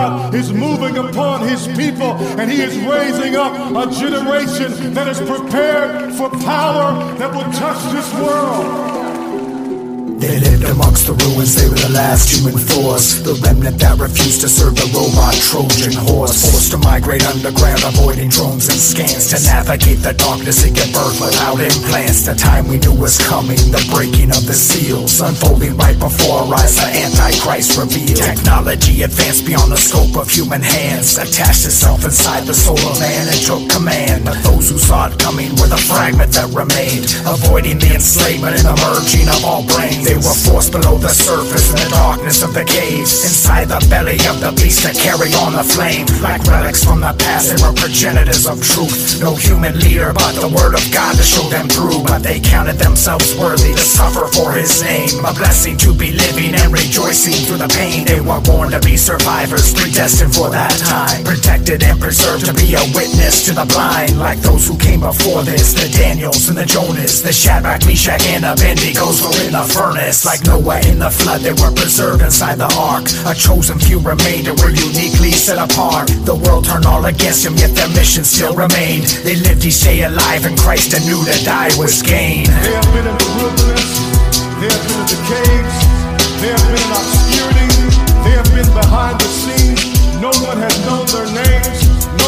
God is moving upon His people, and He is raising up a generation that is prepared for power that will touch this world. They lived amongst the ruins, they were the last human force The remnant that refused to serve the robot Trojan horse. Forced to migrate underground, avoiding drones and scans To navigate the darkness and get birth without implants. The time we knew was coming, the breaking of the seals Unfolding right before our eyes, the Antichrist revealed. Technology advanced beyond the scope of human hands Attached itself inside the soul of man and took command. But those who saw it coming were the fragment that remained Avoiding the enslavement and the merging of all brains they were forced below the surface in the darkness of the caves. Inside the belly of the beast to carry on the flame. Like relics from the past, they were progenitors of truth. No human leader but the word of God to show them through. But they counted themselves worthy to suffer for his name. A blessing to be living and rejoicing through the pain. They were born to be survivors, predestined for that time. Protected and preserved to be a witness to the blind. Like those who came before this, the Daniels and the Jonas, the Shadrach, Meshach, and Abednego's were in the furnace furnace Like Noah in the flood They were preserved inside the ark. A chosen few remained and were uniquely set apart. The world turned all against them Yet their mission still remained. They lived each day alive in Christ And knew to die was gain They have been in the wilderness They have been in the caves They have been in obscurity They have been behind the scenes. No one has known their names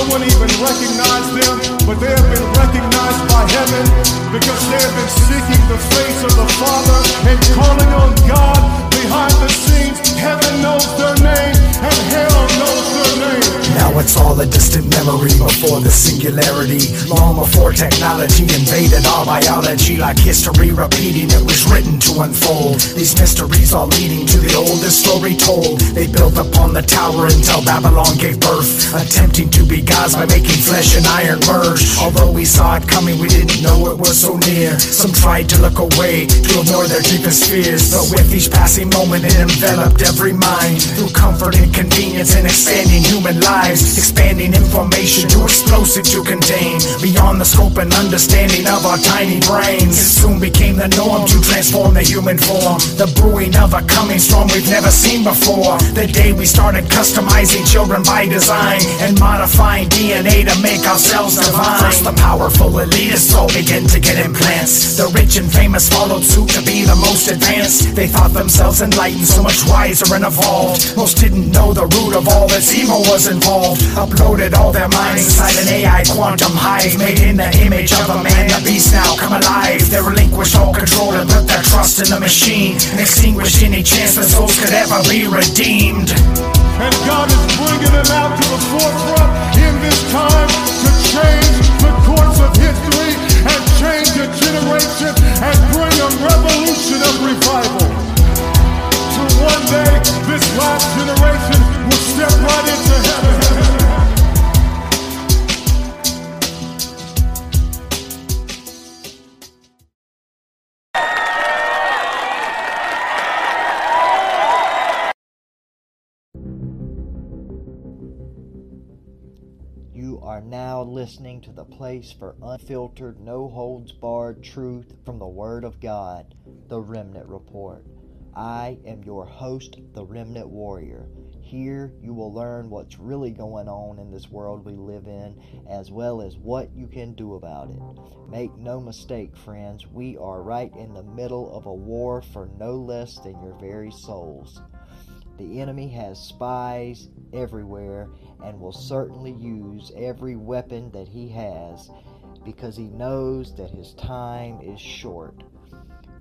one even recognized them, but they have been recognized by heaven because they have been seeking the face of the Father and calling on God behind the scenes. Heaven knows their name and hell knows their name. Now it's all a distant memory before the singularity. Long before technology invaded our biology, like history repeating, it was written to unfold. These mysteries all leading to the oldest story told. They built upon the tower until Babylon gave birth, attempting to be gods by making flesh and iron merge. Although we saw it coming, we didn't know it was so near. Some tried to look away to ignore their deepest fears, but with each passing moment, it enveloped every mind through comfort and convenience and expanding human lives, expanding information too explosive to contain beyond the scope and understanding of our tiny brains. It soon became the norm to transform the human form, the brewing of a coming storm we've never seen before. The day we started customizing children by design and modifying DNA to make ourselves divine. First, the powerful elitists all begin to get implants. The rich and famous followed suit to be the most advanced. They thought themselves enlightened, so much wiser and evolved. Most didn't know the root of all this evil was involved. Uploaded all their minds inside an AI quantum hive, made in the image of a man. The beast now come alive. They relinquished all control and put their trust in the machine, and extinguished any chance that souls could ever be redeemed. And God is bringing them out to the forefront in this time to change the course of history and change a generation and bring a revolution of revival. One day, this last generation will step right into heaven. You are now listening to the place for unfiltered, no holds barred truth from the Word of God, the Remnant Report. I am your host, the Remnant Warrior. Here you will learn what's really going on in this world we live in, as well as what you can do about it. Make no mistake, friends, we are right in the middle of a war for no less than your very souls. The enemy has spies everywhere and will certainly use every weapon that he has because he knows that his time is short.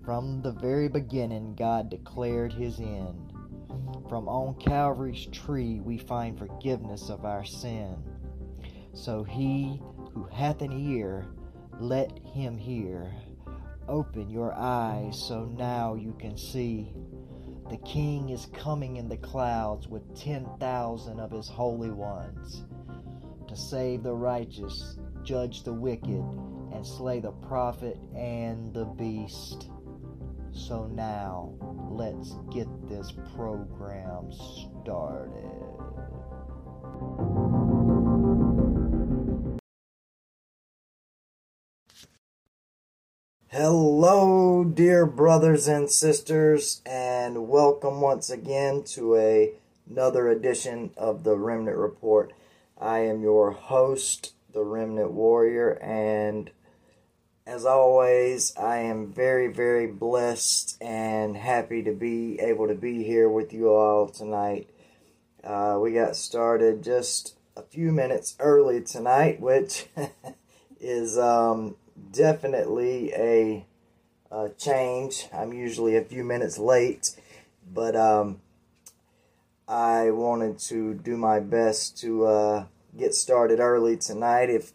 From the very beginning, God declared his end. From on Calvary's tree, we find forgiveness of our sin. So he who hath an ear, let him hear. Open your eyes so now you can see. The King is coming in the clouds with 10,000 of his holy ones to save the righteous, judge the wicked, and slay the prophet and the beast. So now, let's get this program started. Hello, dear brothers and sisters, and welcome once again to a, another edition of the Remnant Report. I am your host, the Remnant Warrior, and as always, I am very, very blessed and happy to be able to be here with you all tonight. Uh, we got started just a few minutes early tonight, which is um, definitely a, a, change. I'm usually a few minutes late, but um, I wanted to do my best to uh, get started early tonight. If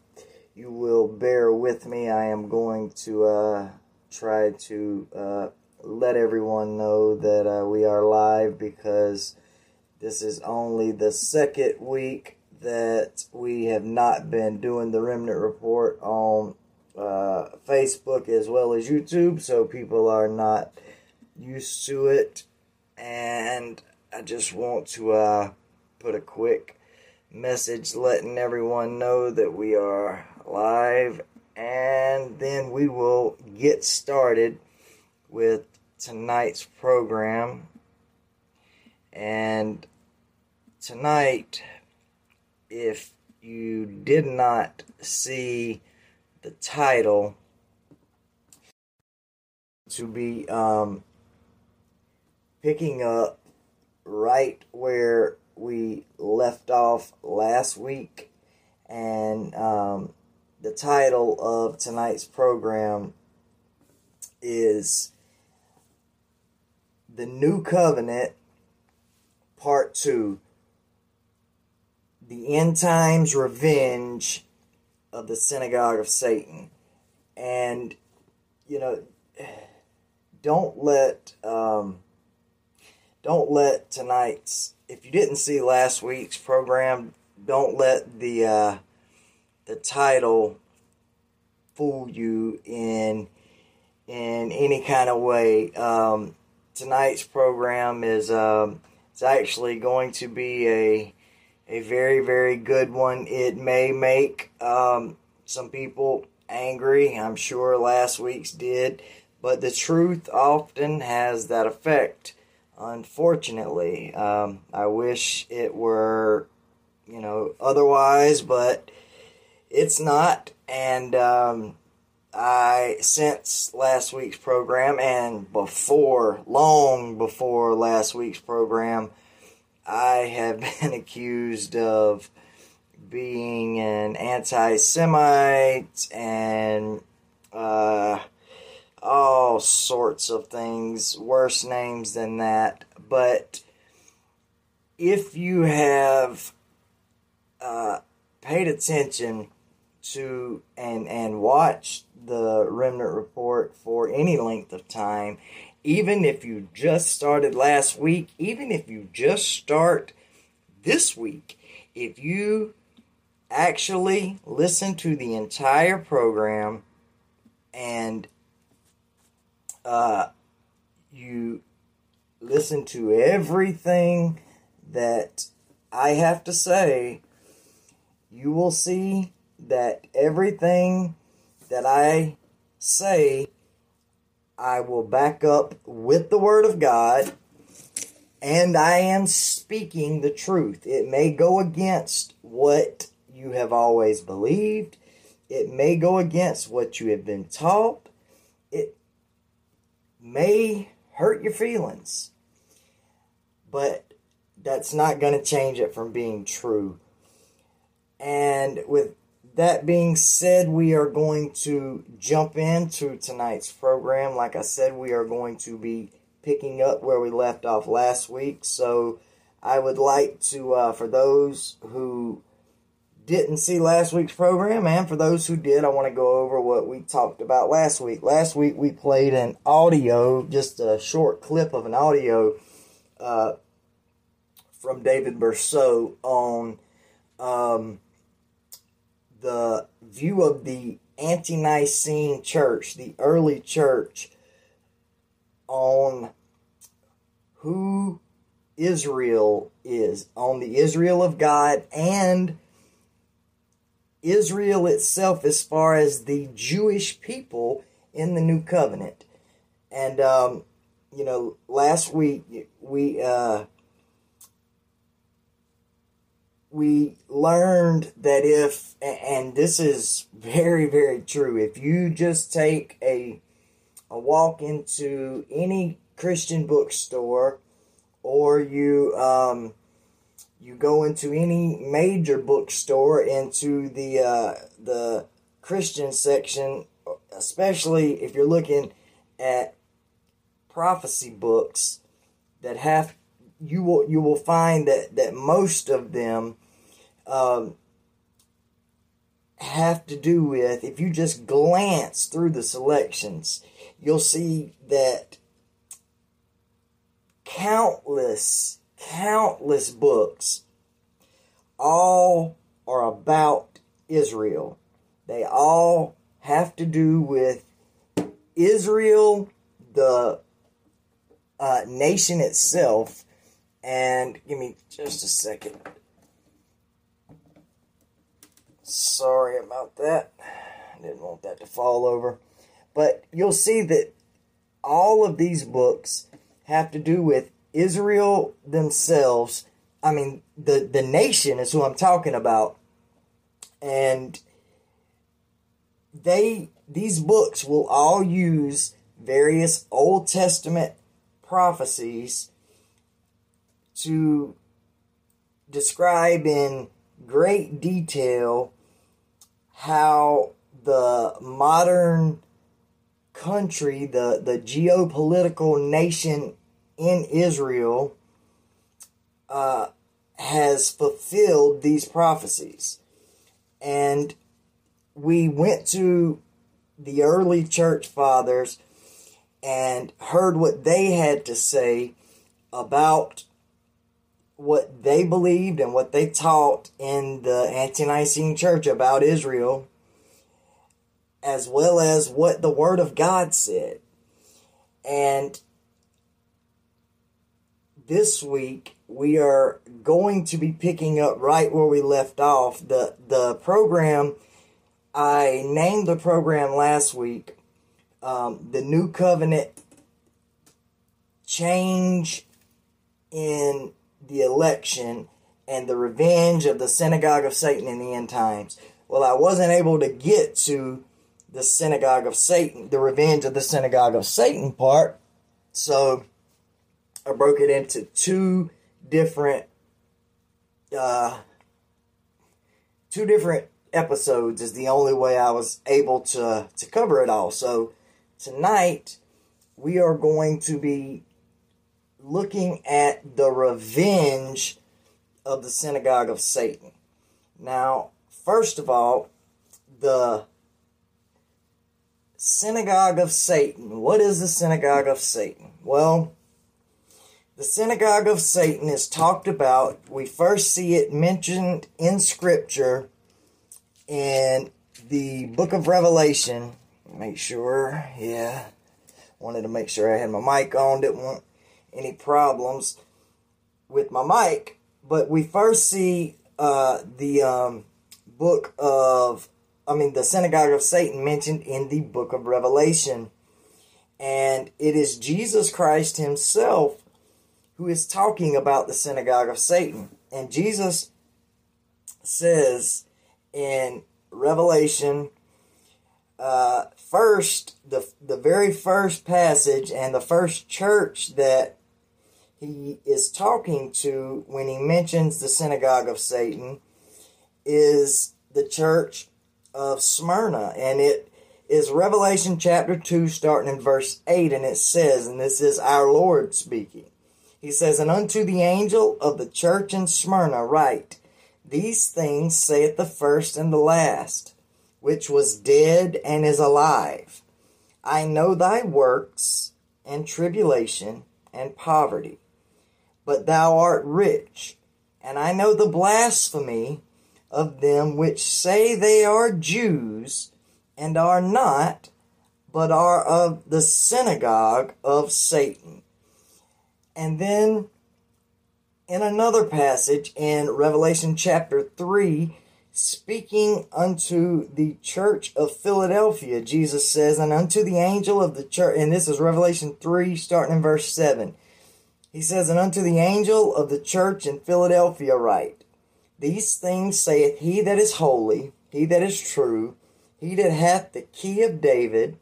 you will bear with me, I am going to uh, try to uh, let everyone know that uh, we are live because this is only the second week that we have not been doing the Remnant Report on uh, Facebook as well as YouTube, so people are not used to it. And I just want to uh, put a quick message letting everyone know that we are live, and then we will get started with tonight's program. And tonight, if you did not see the title to be um, picking up right where we left off last week, and um, the title of tonight's program is The New Covenant, Part 2 The End Times Revenge of the synagogue of Satan. And, you know, don't let, um, don't let tonight's, if you didn't see last week's program, don't let the, uh, the title fool you in, in any kind of way. Um, tonight's program is, um, it's actually going to be a, a very, very good one. It may make um, some people angry. I'm sure last week's did. But the truth often has that effect, unfortunately. Um, I wish it were, you know, otherwise, but it's not. And um, I, since last week's program and before, long before last week's program, I have been accused of being an anti Semite and uh, all sorts of things, worse names than that. But if you have uh, paid attention to and and watched the Remnant Report for any length of time, even if you just started last week, even if you just start this week, if you actually listen to the entire program and uh, you listen to everything that I have to say, you will see that everything that I say I will back up with the Word of God, and I am speaking the truth. It may go against what you have always believed, it may go against what you have been taught, it may hurt your feelings, but that's not going to change it from being true. And with that being said, we are going to jump into tonight's program. Like I said, we are going to be picking up where we left off last week. So I would like to, uh, for those who didn't see last week's program, and for those who did, I want to go over what we talked about last week. Last week we played an audio, just a short clip of an audio uh, from David Bercot on. Um, the view of the ante Nicene church, the early church, on who Israel is, on the Israel of God and Israel itself as far as the Jewish people in the new covenant. And, um, you know, last week we, uh, we learned that if, and this is very, very true, if you just take a, a walk into any Christian bookstore or you, um, you go into any major bookstore into the uh, the Christian section, especially if you're looking at prophecy books that have you will you will find that that most of them um, have to do with if you just glance through the selections, you'll see that countless countless books all are about Israel. They all have to do with Israel, the uh, nation itself. And give me just a second. Sorry about that. I didn't want that to fall over. But you'll see that all of these books have to do with Israel themselves, I mean, the, the nation is who I'm talking about. And they, these books will all use various Old Testament prophecies to describe in great detail how the modern country, the, the geopolitical nation in Israel uh, has fulfilled these prophecies. And we went to the early church fathers and heard what they had to say about what they believed and what they taught in the ante Nicene church about Israel, as well as what the Word of God said. And this week we are going to be picking up right where we left off. The the program I named the program last week um, the New Covenant change in the election and the revenge of the synagogue of Satan in the end times. Well, I wasn't able to get to the synagogue of Satan, the revenge of the synagogue of Satan part. So I broke it into two different uh, two different episodes is the only way I was able to to cover it all. So tonight we are going to be looking at the revenge of the synagogue of Satan. Now, first of all, the synagogue of Satan. What is the synagogue of Satan? Well, the synagogue of Satan is talked about. We first see it mentioned in Scripture in the book of Revelation. Make sure, yeah. Wanted to make sure I had my mic on, didn't want any problems with my mic. But we first see uh, the um, book of, I mean, the synagogue of Satan mentioned in the book of Revelation. And it is Jesus Christ Himself who is talking about the synagogue of Satan. And Jesus says in Revelation, uh, first, the, the very first passage and the first church that he is talking to when he mentions the synagogue of Satan is the church of Smyrna. And it is Revelation chapter 2, starting in verse 8. And it says, and this is our Lord speaking. He says, And unto the angel of the church in Smyrna write, These things saith the first and the last, which was dead and is alive. I know thy works, and tribulation, and poverty. But thou art rich, and I know the blasphemy of them which say they are Jews and are not, but are of the synagogue of Satan. And then in another passage in Revelation chapter 3, speaking unto the church of Philadelphia, Jesus says, and unto the angel of the church, and this is Revelation 3, starting in verse 7. He says, And unto the angel of the church in Philadelphia write, These things saith he that is holy, he that is true, he that hath the key of David,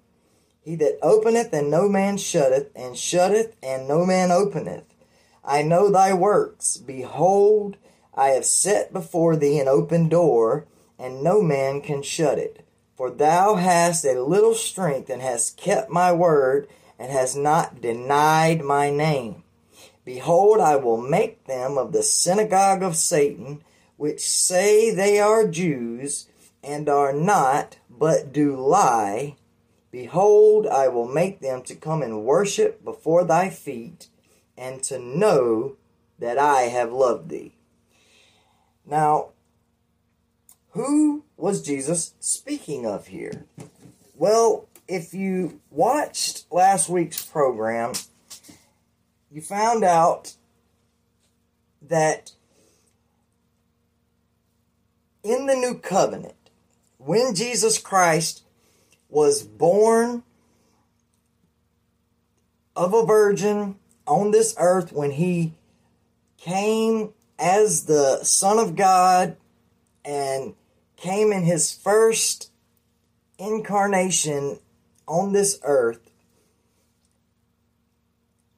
he that openeth and no man shutteth, and shutteth and no man openeth. I know thy works. Behold, I have set before thee an open door, and no man can shut it. For thou hast a little strength, and hast kept my word, and hast not denied my name. Behold, I will make them of the synagogue of Satan, which say they are Jews, and are not, but do lie. Behold, I will make them to come and worship before thy feet, and to know that I have loved thee. Now, who was Jesus speaking of here? Well, if you watched last week's program, you found out that in the new covenant, when Jesus Christ was born of a virgin on this earth, when he came as the Son of God and came in his first incarnation on this earth,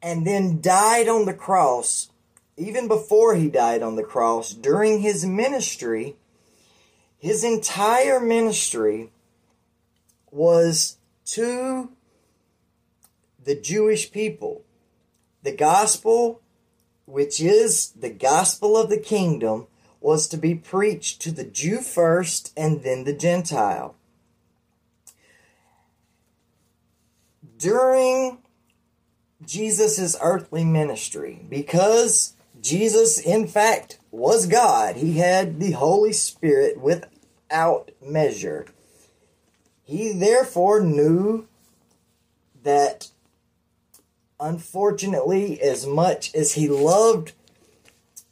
and then died on the cross, even before he died on the cross, during his ministry, his entire ministry was to the Jewish people. The gospel, which is the gospel of the kingdom, was to be preached to the Jew first and then the Gentile. During Jesus' earthly ministry because Jesus, in fact, was God. He had the Holy Spirit without measure. He therefore knew that, unfortunately, as much as he loved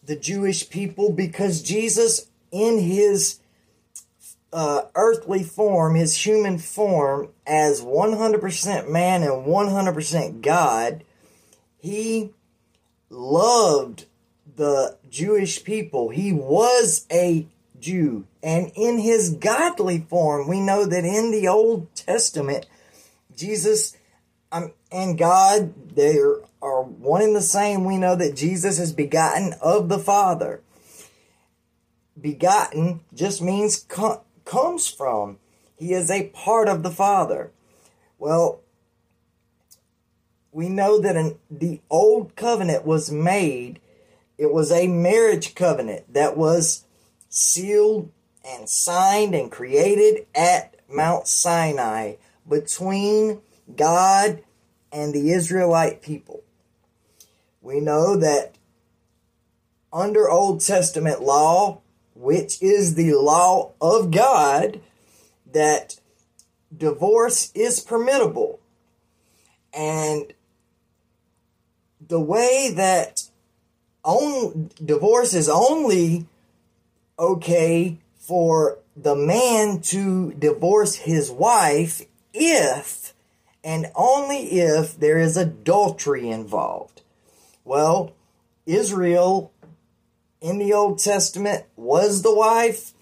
the Jewish people, because Jesus, in his uh, earthly form, his human form, as 100% man and 100% God, he loved the Jewish people. He was a Jew. And in his godly form, we know that in the Old Testament, Jesus um, and God, they are one and the same. We know that Jesus is begotten of the Father. Begotten just means comes from. He is a part of the Father. Well, we know that an, the old covenant was made, it was a marriage covenant that was sealed and signed and created at Mount Sinai between God and the Israelite people. We know that under Old Testament law, which is the law of God, that divorce is permissible. And the way that on, divorce is only okay for the man to divorce his wife if and only if there is adultery involved. Well, Israel in the Old Testament was the wife,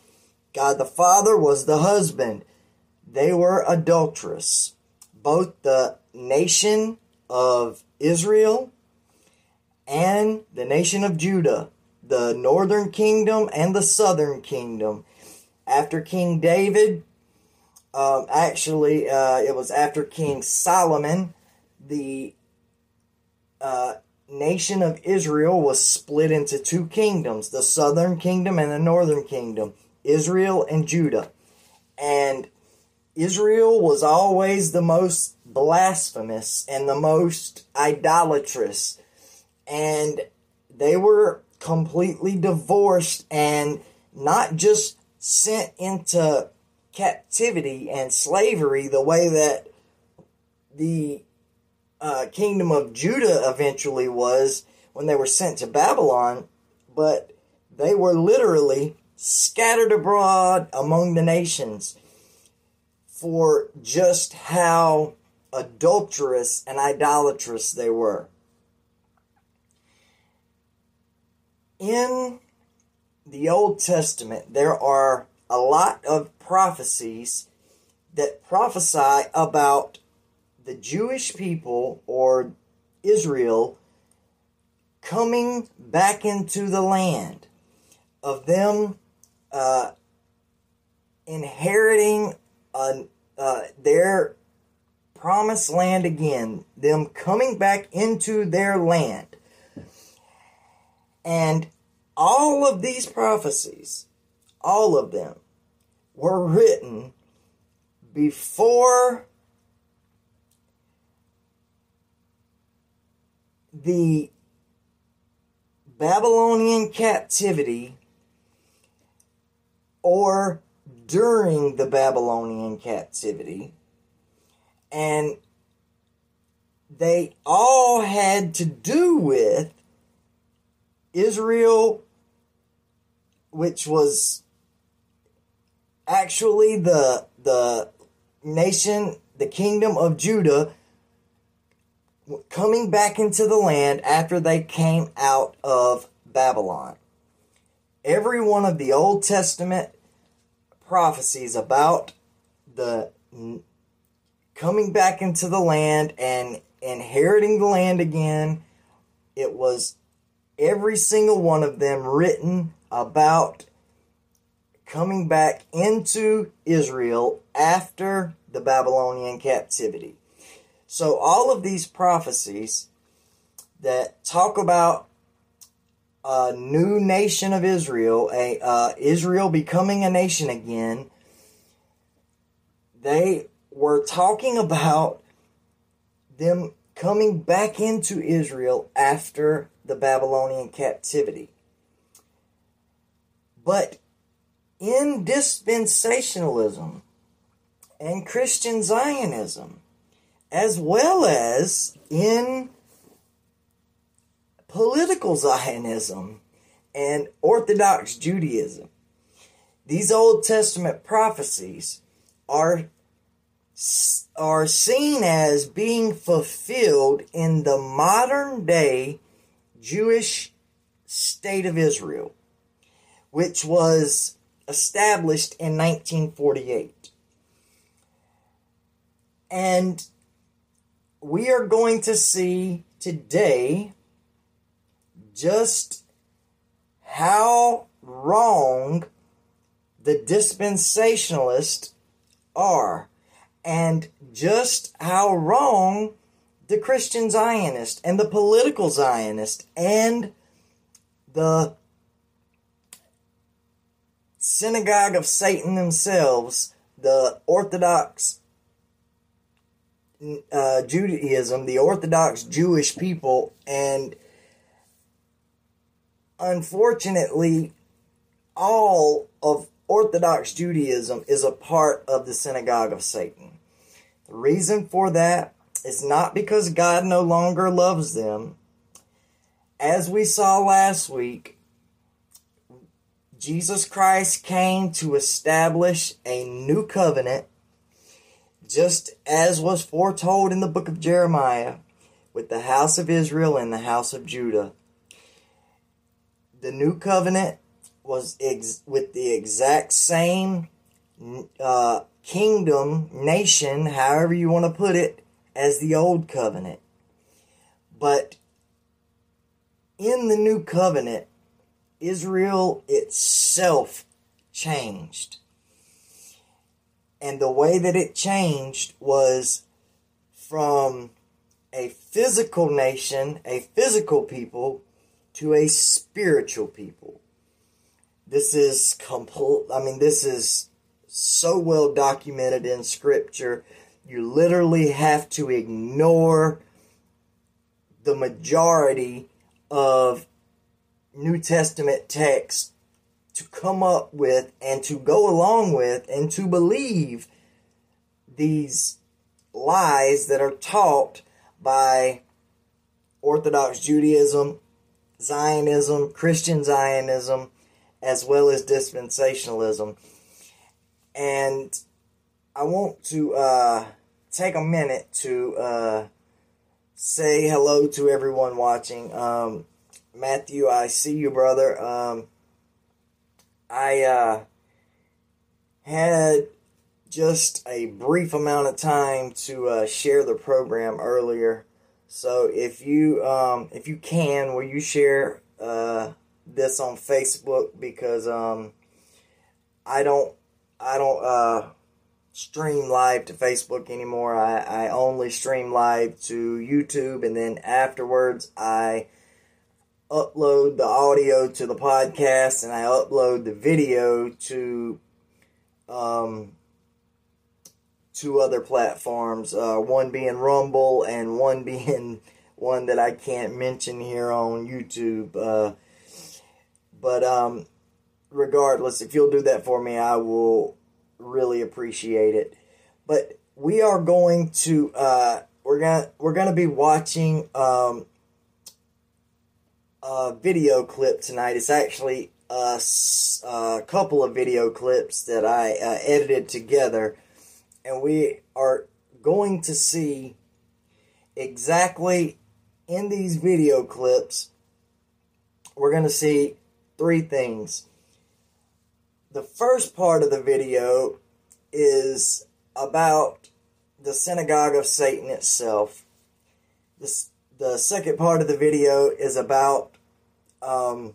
God the Father was the husband. They were adulterous. Both the nation of Israel and the nation of Judah, the northern kingdom and the southern kingdom. After King David, um, actually, uh, it was after King Solomon, the uh, nation of Israel was split into two kingdoms the southern kingdom and the northern kingdom, Israel and Judah. And Israel was always the most blasphemous and the most idolatrous. And they were completely divorced and not just sent into captivity and slavery the way that the uh, kingdom of Judah eventually was when they were sent to Babylon, but they were literally scattered abroad among the nations for just how adulterous and idolatrous they were. In the Old Testament, there are a lot of prophecies that prophesy about the Jewish people or Israel coming back into the land, of them uh, inheriting uh, their promised land again, them coming back into their land. And all of these prophecies, all of them, were written before the Babylonian captivity or during the Babylonian captivity. And they all had to do with Israel, which was actually the the nation, the kingdom of Judah coming back into the land after they came out of Babylon. Every one of the Old Testament prophecies about the coming back into the land and inheriting the land again, it was every single one of them written about coming back into Israel after the Babylonian captivity. So, all of these prophecies that talk about a new nation of Israel, a uh, Israel becoming a nation again, they were talking about them coming back into Israel after the Babylonian captivity. But in dispensationalism and Christian Zionism, as well as in political Zionism and Orthodox Judaism. These Old Testament prophecies are, are seen as being fulfilled in the modern day Jewish state of Israel, which was established in 1948. And we are going to see today just how wrong the dispensationalists are and just how wrong the Christian Zionist and the political Zionist and the synagogue of Satan themselves, the Orthodox uh, Judaism, the Orthodox Jewish people, and unfortunately, all of Orthodox Judaism is a part of the synagogue of Satan. The reason for that is not because God no longer loves them. As we saw last week, Jesus Christ came to establish a new covenant just as was foretold in the book of Jeremiah, with the house of Israel and the house of Judah. The new covenant was ex- with the exact same uh, kingdom, nation, however you want to put it, as the old covenant. But in the new covenant, Israel itself changed. And the way that it changed was from a physical nation, a physical people, to a spiritual people. This is complete, I mean, this is so well documented in scripture. You literally have to ignore the majority of New Testament texts to come up with and to go along with and to believe these lies that are taught by Orthodox Judaism, Zionism, Christian Zionism, as well as dispensationalism. And I want to uh, take a minute to uh, say hello to everyone watching. Um, Matthew, I see you, brother. Um, I uh, had just a brief amount of time to uh, share the program earlier. So if you um, if you can, will you share uh, this on Facebook because um, I don't I don't uh, stream live to Facebook anymore. I, I only stream live to YouTube, and then afterwards I upload the audio to the podcast and I upload the video to um, two other platforms, uh, one being Rumble and one being one that I can't mention here on YouTube. Uh, but um, regardless, if you'll do that for me, I will really appreciate it. But we are going to uh, we're gonna we're gonna be watching um, a video clip tonight. It's actually a, a couple of video clips that I uh, edited together, and we are going to see exactly in these video clips. We're going to see three things. The first part of the video is about the synagogue of Satan itself. The second part of the video is about um,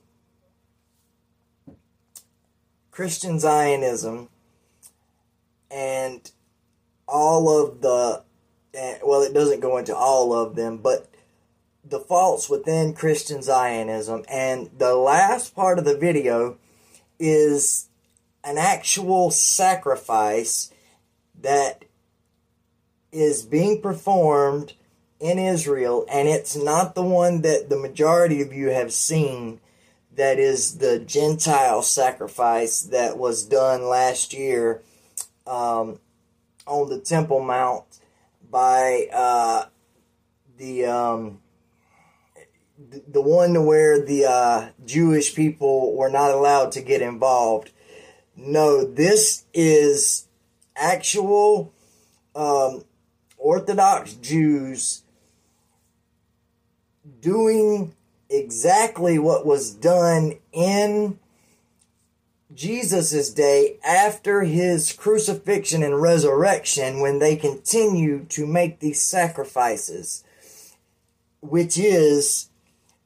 Christian Zionism and all of the, eh, well, it doesn't go into all of them, but the faults within Christian Zionism. And the last part of the video is an actual sacrifice that is being performed in Israel, and it's not the one that the majority of you have seen. That is the Gentile sacrifice that was done last year um, on the Temple Mount by uh, the um, the one where the uh, Jewish people were not allowed to get involved. No, this is actual um, Orthodox Jews doing exactly what was done in Jesus' day after his crucifixion and resurrection when they continue to make these sacrifices, which is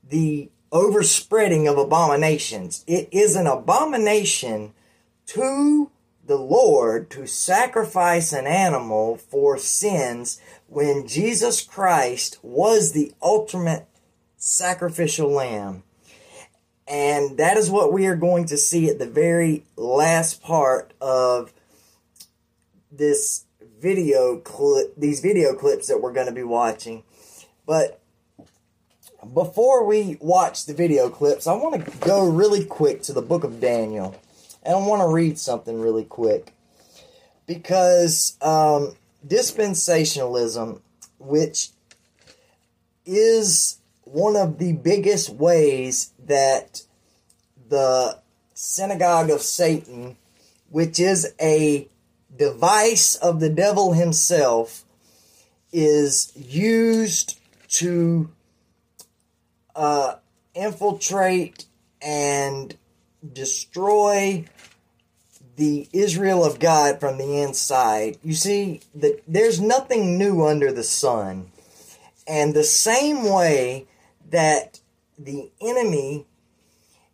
the overspreading of abominations. It is an abomination to the Lord to sacrifice an animal for sins when Jesus Christ was the ultimate sacrificial lamb. And that is what we are going to see at the very last part of this video clip, these video clips that we're going to be watching. But before we watch the video clips, I want to go really quick to the book of Daniel. And I want to read something really quick. Because um, dispensationalism, which is one of the biggest ways that the synagogue of Satan, which is a device of the devil himself, is used to uh, infiltrate and destroy the Israel of God from the inside. You see, that there's nothing new under the sun. And the same way that the enemy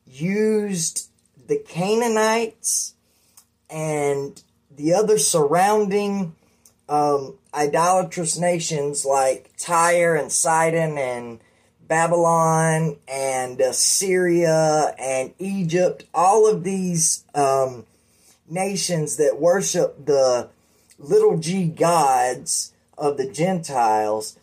used the Canaanites and the other surrounding um, idolatrous nations like Tyre and Sidon and Babylon and Syria and Egypt, all of these um, nations that worship the little g gods of the Gentiles,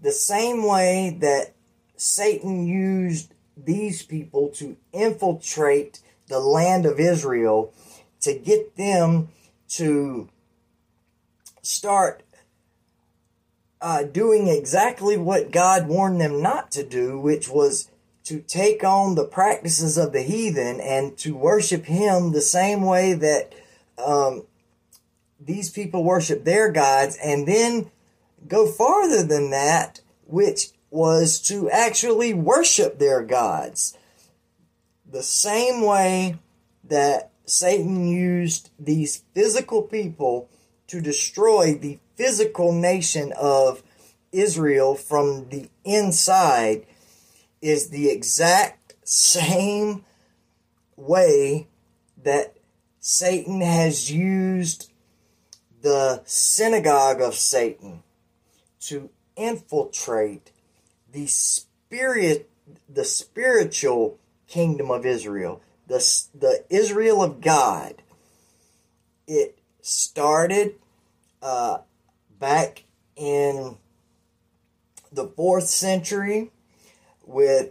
the same way that Satan used these people to infiltrate the land of Israel to get them to start uh, doing exactly what God warned them not to do, which was to take on the practices of the heathen and to worship Him the same way that um, these people worship their gods, and then go farther than that, which was to actually worship their gods. The same way that Satan used these physical people to destroy the physical nation of Israel from the inside is the exact same way that Satan has used the synagogue of Satan to infiltrate the spirit the spiritual kingdom of Israel the the Israel of God. It started uh, back in the fourth century with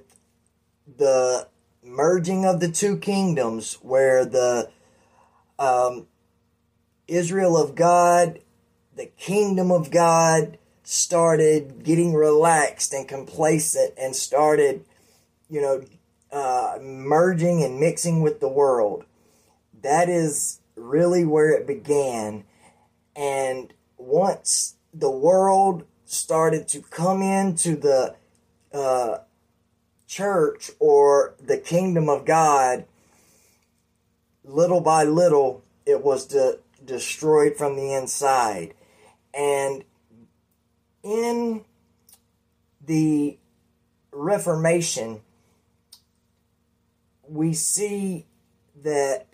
the merging of the two kingdoms where the um, Israel of God, the kingdom of God, started getting relaxed and complacent and started, you know, uh, merging and mixing with the world. That is really where it began. And once the world started to come into the uh, church or the kingdom of God, little by little, it was de- destroyed from the inside. And in the Reformation, we see that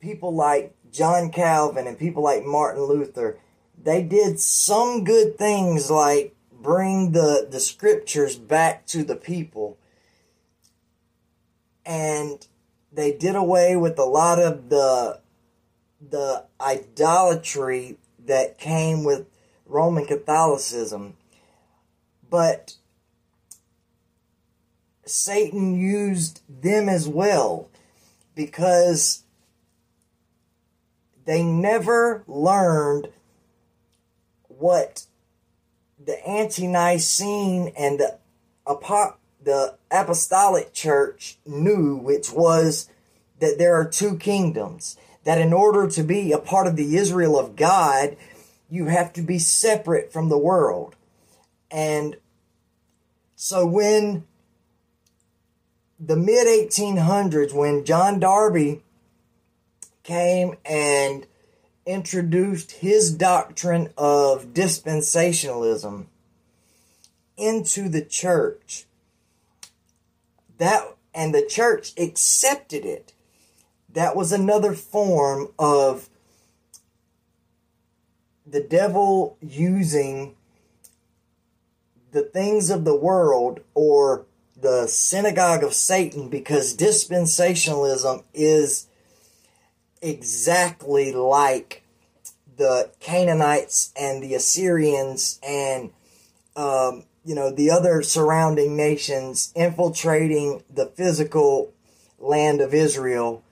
people like John Calvin and people like Martin Luther, they did some good things like bring the, the scriptures back to the people. And they did away with a lot of the the idolatry that came with Roman Catholicism. But Satan used them as well because they never learned what the ante-Nicene and the, the apostolic church knew, which was that there are two kingdoms. That in order to be a part of the Israel of God, you have to be separate from the world. And so when the mid 1800s, when John Darby came and introduced his doctrine of dispensationalism into the church, that and the church accepted it. That was another form of the devil using the things of the world or the synagogue of Satan because dispensationalism is exactly like the Canaanites and the Assyrians and um, you know the other surrounding nations infiltrating the physical land of Israel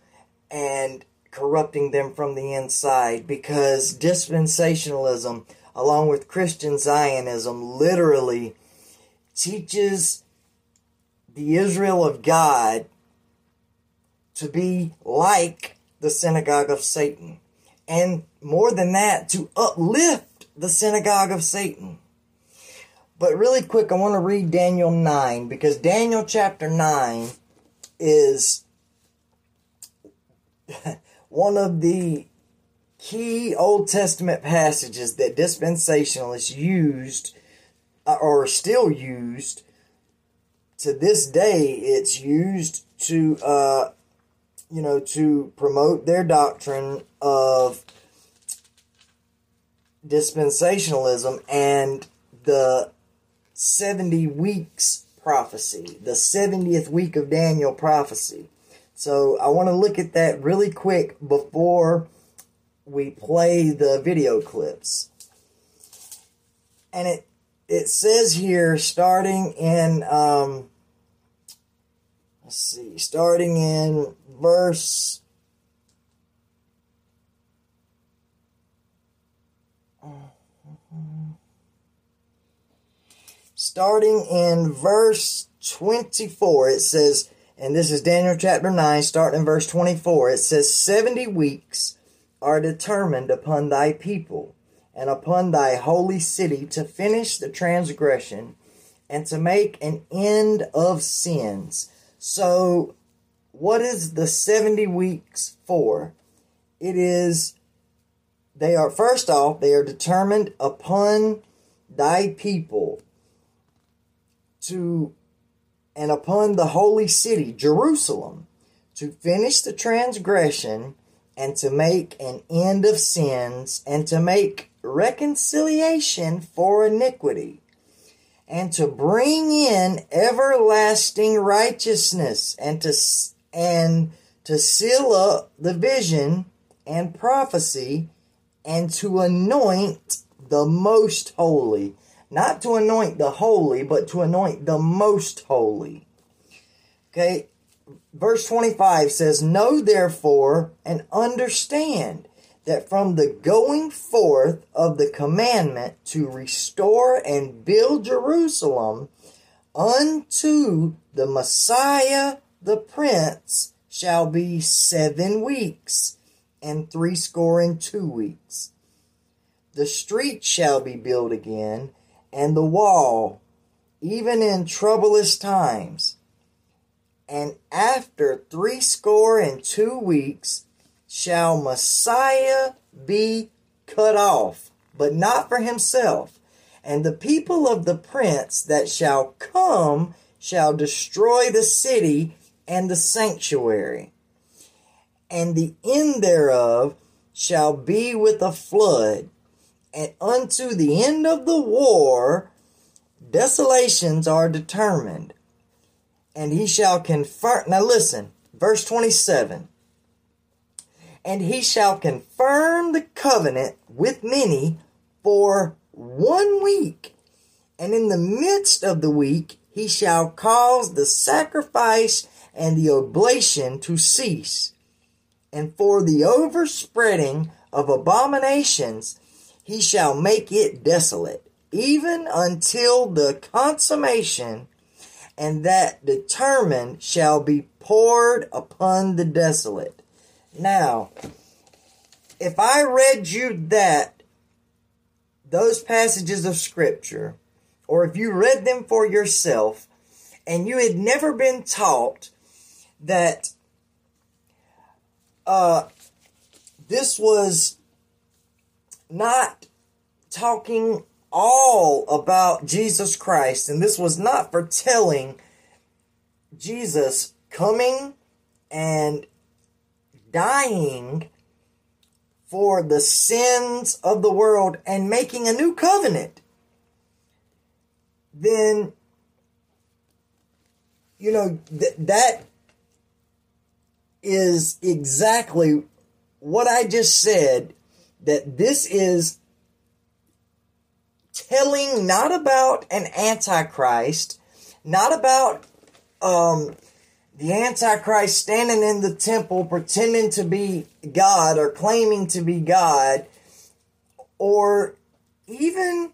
and corrupting them from the inside because dispensationalism along with Christian Zionism literally teaches the Israel of God to be like the synagogue of Satan. And more than that, to uplift the synagogue of Satan. But really quick, I want to read Daniel 9 because Daniel chapter 9 is one of the key Old Testament passages that dispensationalists used uh, or still used to this day. It's used to, uh, you know, to promote their doctrine of dispensationalism and the 70 weeks prophecy, the 70th week of Daniel prophecy. So I want to look at that really quick before we play the video clips. And it it says here starting in um let's see, starting in verse. Starting in verse 24, it says, and this is Daniel chapter 9, starting in verse 24, it says, 70 weeks are determined upon thy people and upon thy holy city to finish the transgression and to make an end of sins. So, what is the 70 weeks for? It is, they are, first off, they are determined upon thy people to, and upon the holy city, Jerusalem, to finish the transgression and to make an end of sins and to make reconciliation for iniquity and to bring in everlasting righteousness and to and to seal up the vision and prophecy and to anoint the most holy not to anoint the holy but to anoint the most holy okay verse 25 says know therefore and understand that from the going forth of the commandment to restore and build Jerusalem unto the Messiah the Prince shall be seven weeks and threescore and two weeks. The street shall be built again, and the wall, even in troublous times. And after threescore and two weeks, shall Messiah be cut off, but not for himself. And the people of the prince that shall come shall destroy the city and the sanctuary. And the end thereof shall be with a flood. And unto the end of the war, desolations are determined. And he shall confirm. Now listen, verse 27 and he shall confirm the covenant with many for one week. And in the midst of the week, he shall cause the sacrifice and the oblation to cease. And for the overspreading of abominations, he shall make it desolate, even until the consummation, and that determined shall be poured upon the desolate. Now, if I read you that, those passages of Scripture, or if you read them for yourself, and you had never been taught that uh, this was not talking all about Jesus Christ, and this was not foretelling Jesus coming and dying for the sins of the world and making a new covenant, then, you know, th- that is exactly what I just said that this is telling not about an antichrist, not about um, the Antichrist standing in the temple pretending to be God or claiming to be God, or even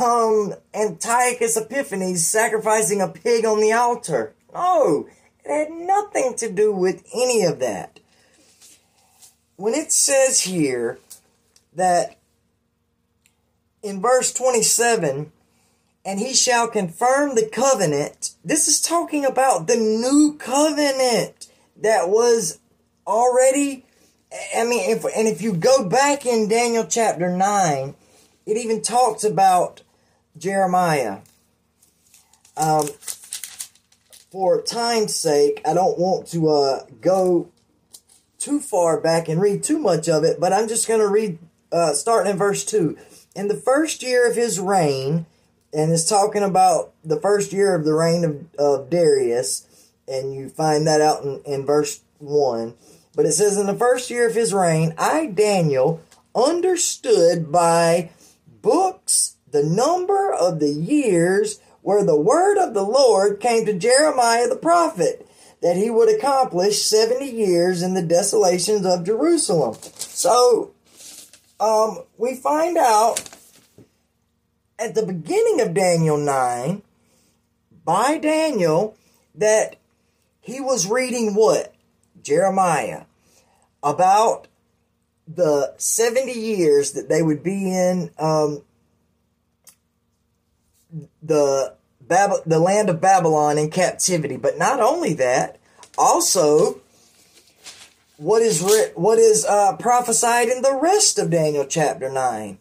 um, Antiochus Epiphanes sacrificing a pig on the altar. No, it had nothing to do with any of that. When it says here that in verse 27, and he shall confirm the covenant. This is talking about the new covenant that was already. I mean, if, and if you go back in Daniel chapter 9, it even talks about Jeremiah. Um, for time's sake, I don't want to uh, go too far back and read too much of it, but I'm just going to read, uh, starting in verse 2. In the first year of his reign, and it's talking about the first year of the reign of, of Darius, and you find that out in, in verse 1. But it says, In the first year of his reign, I, Daniel, understood by books the number of the years where the word of the Lord came to Jeremiah the prophet, that he would accomplish 70 years in the desolations of Jerusalem. So, um, we find out at the beginning of Daniel 9 by Daniel that he was reading what? Jeremiah. About the 70 years that they would be in um, the Bab- the land of Babylon in captivity. But not only that, also what is re- what is uh, prophesied in the rest of Daniel chapter 9.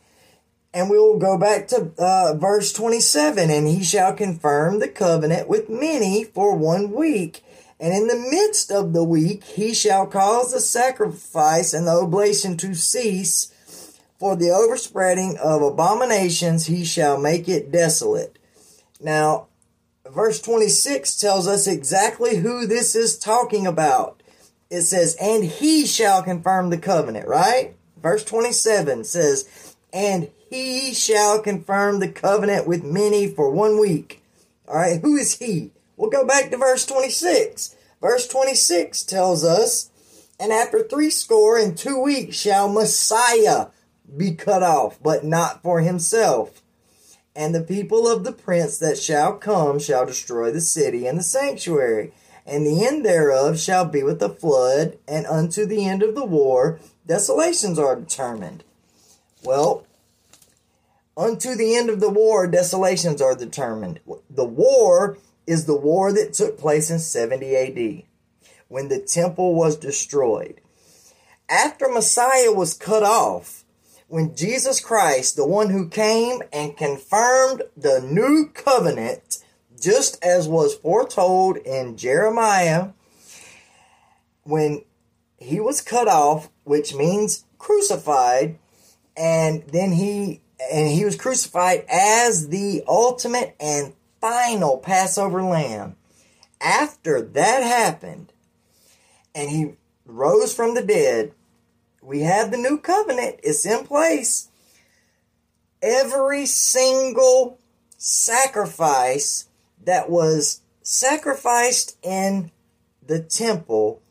And we will go back to uh, verse 27 and he shall confirm the covenant with many for one week. And in the midst of the week, he shall cause the sacrifice and the oblation to cease. For the overspreading of abominations, he shall make it desolate. Now, verse 26 tells us exactly who this is talking about. It says, and he shall confirm the covenant, right? Verse 27 says, and he shall confirm the covenant with many for one week. All right, who is he? We'll go back to verse 26. Verse 26 tells us, and after three score and two weeks shall Messiah be cut off, but not for himself. And the people of the prince that shall come shall destroy the city and the sanctuary, and the end thereof shall be with the flood, and unto the end of the war desolations are determined. Well, unto the end of the war desolations are determined. The war is the war that took place in 70 AD when the temple was destroyed. After Messiah was cut off, when Jesus Christ, the one who came and confirmed the new covenant, just as was foretold in Jeremiah, when he was cut off, which means crucified, and then he and he was crucified as the ultimate and final Passover lamb. After that happened, and he rose from the dead, we have the new covenant. It's in place. Every single sacrifice that was sacrificed in the temple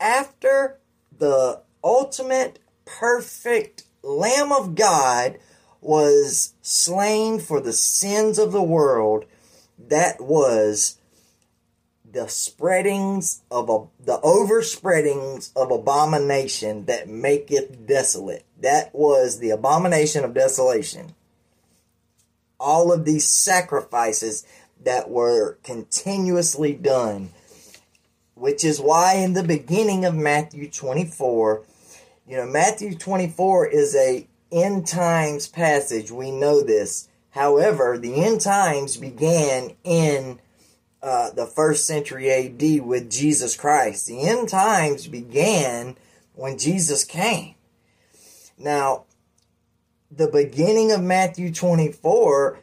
after the ultimate perfect Lamb of God was slain for the sins of the world, that was the spreadings of a, the overspreadings of abomination that maketh desolate. That was the abomination of desolation. All of these sacrifices that were continuously done, which is why in the beginning of Matthew 24, you know, Matthew 24 is a end times passage. We know this. However, the end times began in uh, the first century AD with Jesus Christ. The end times began when Jesus came. Now, the beginning of Matthew 24,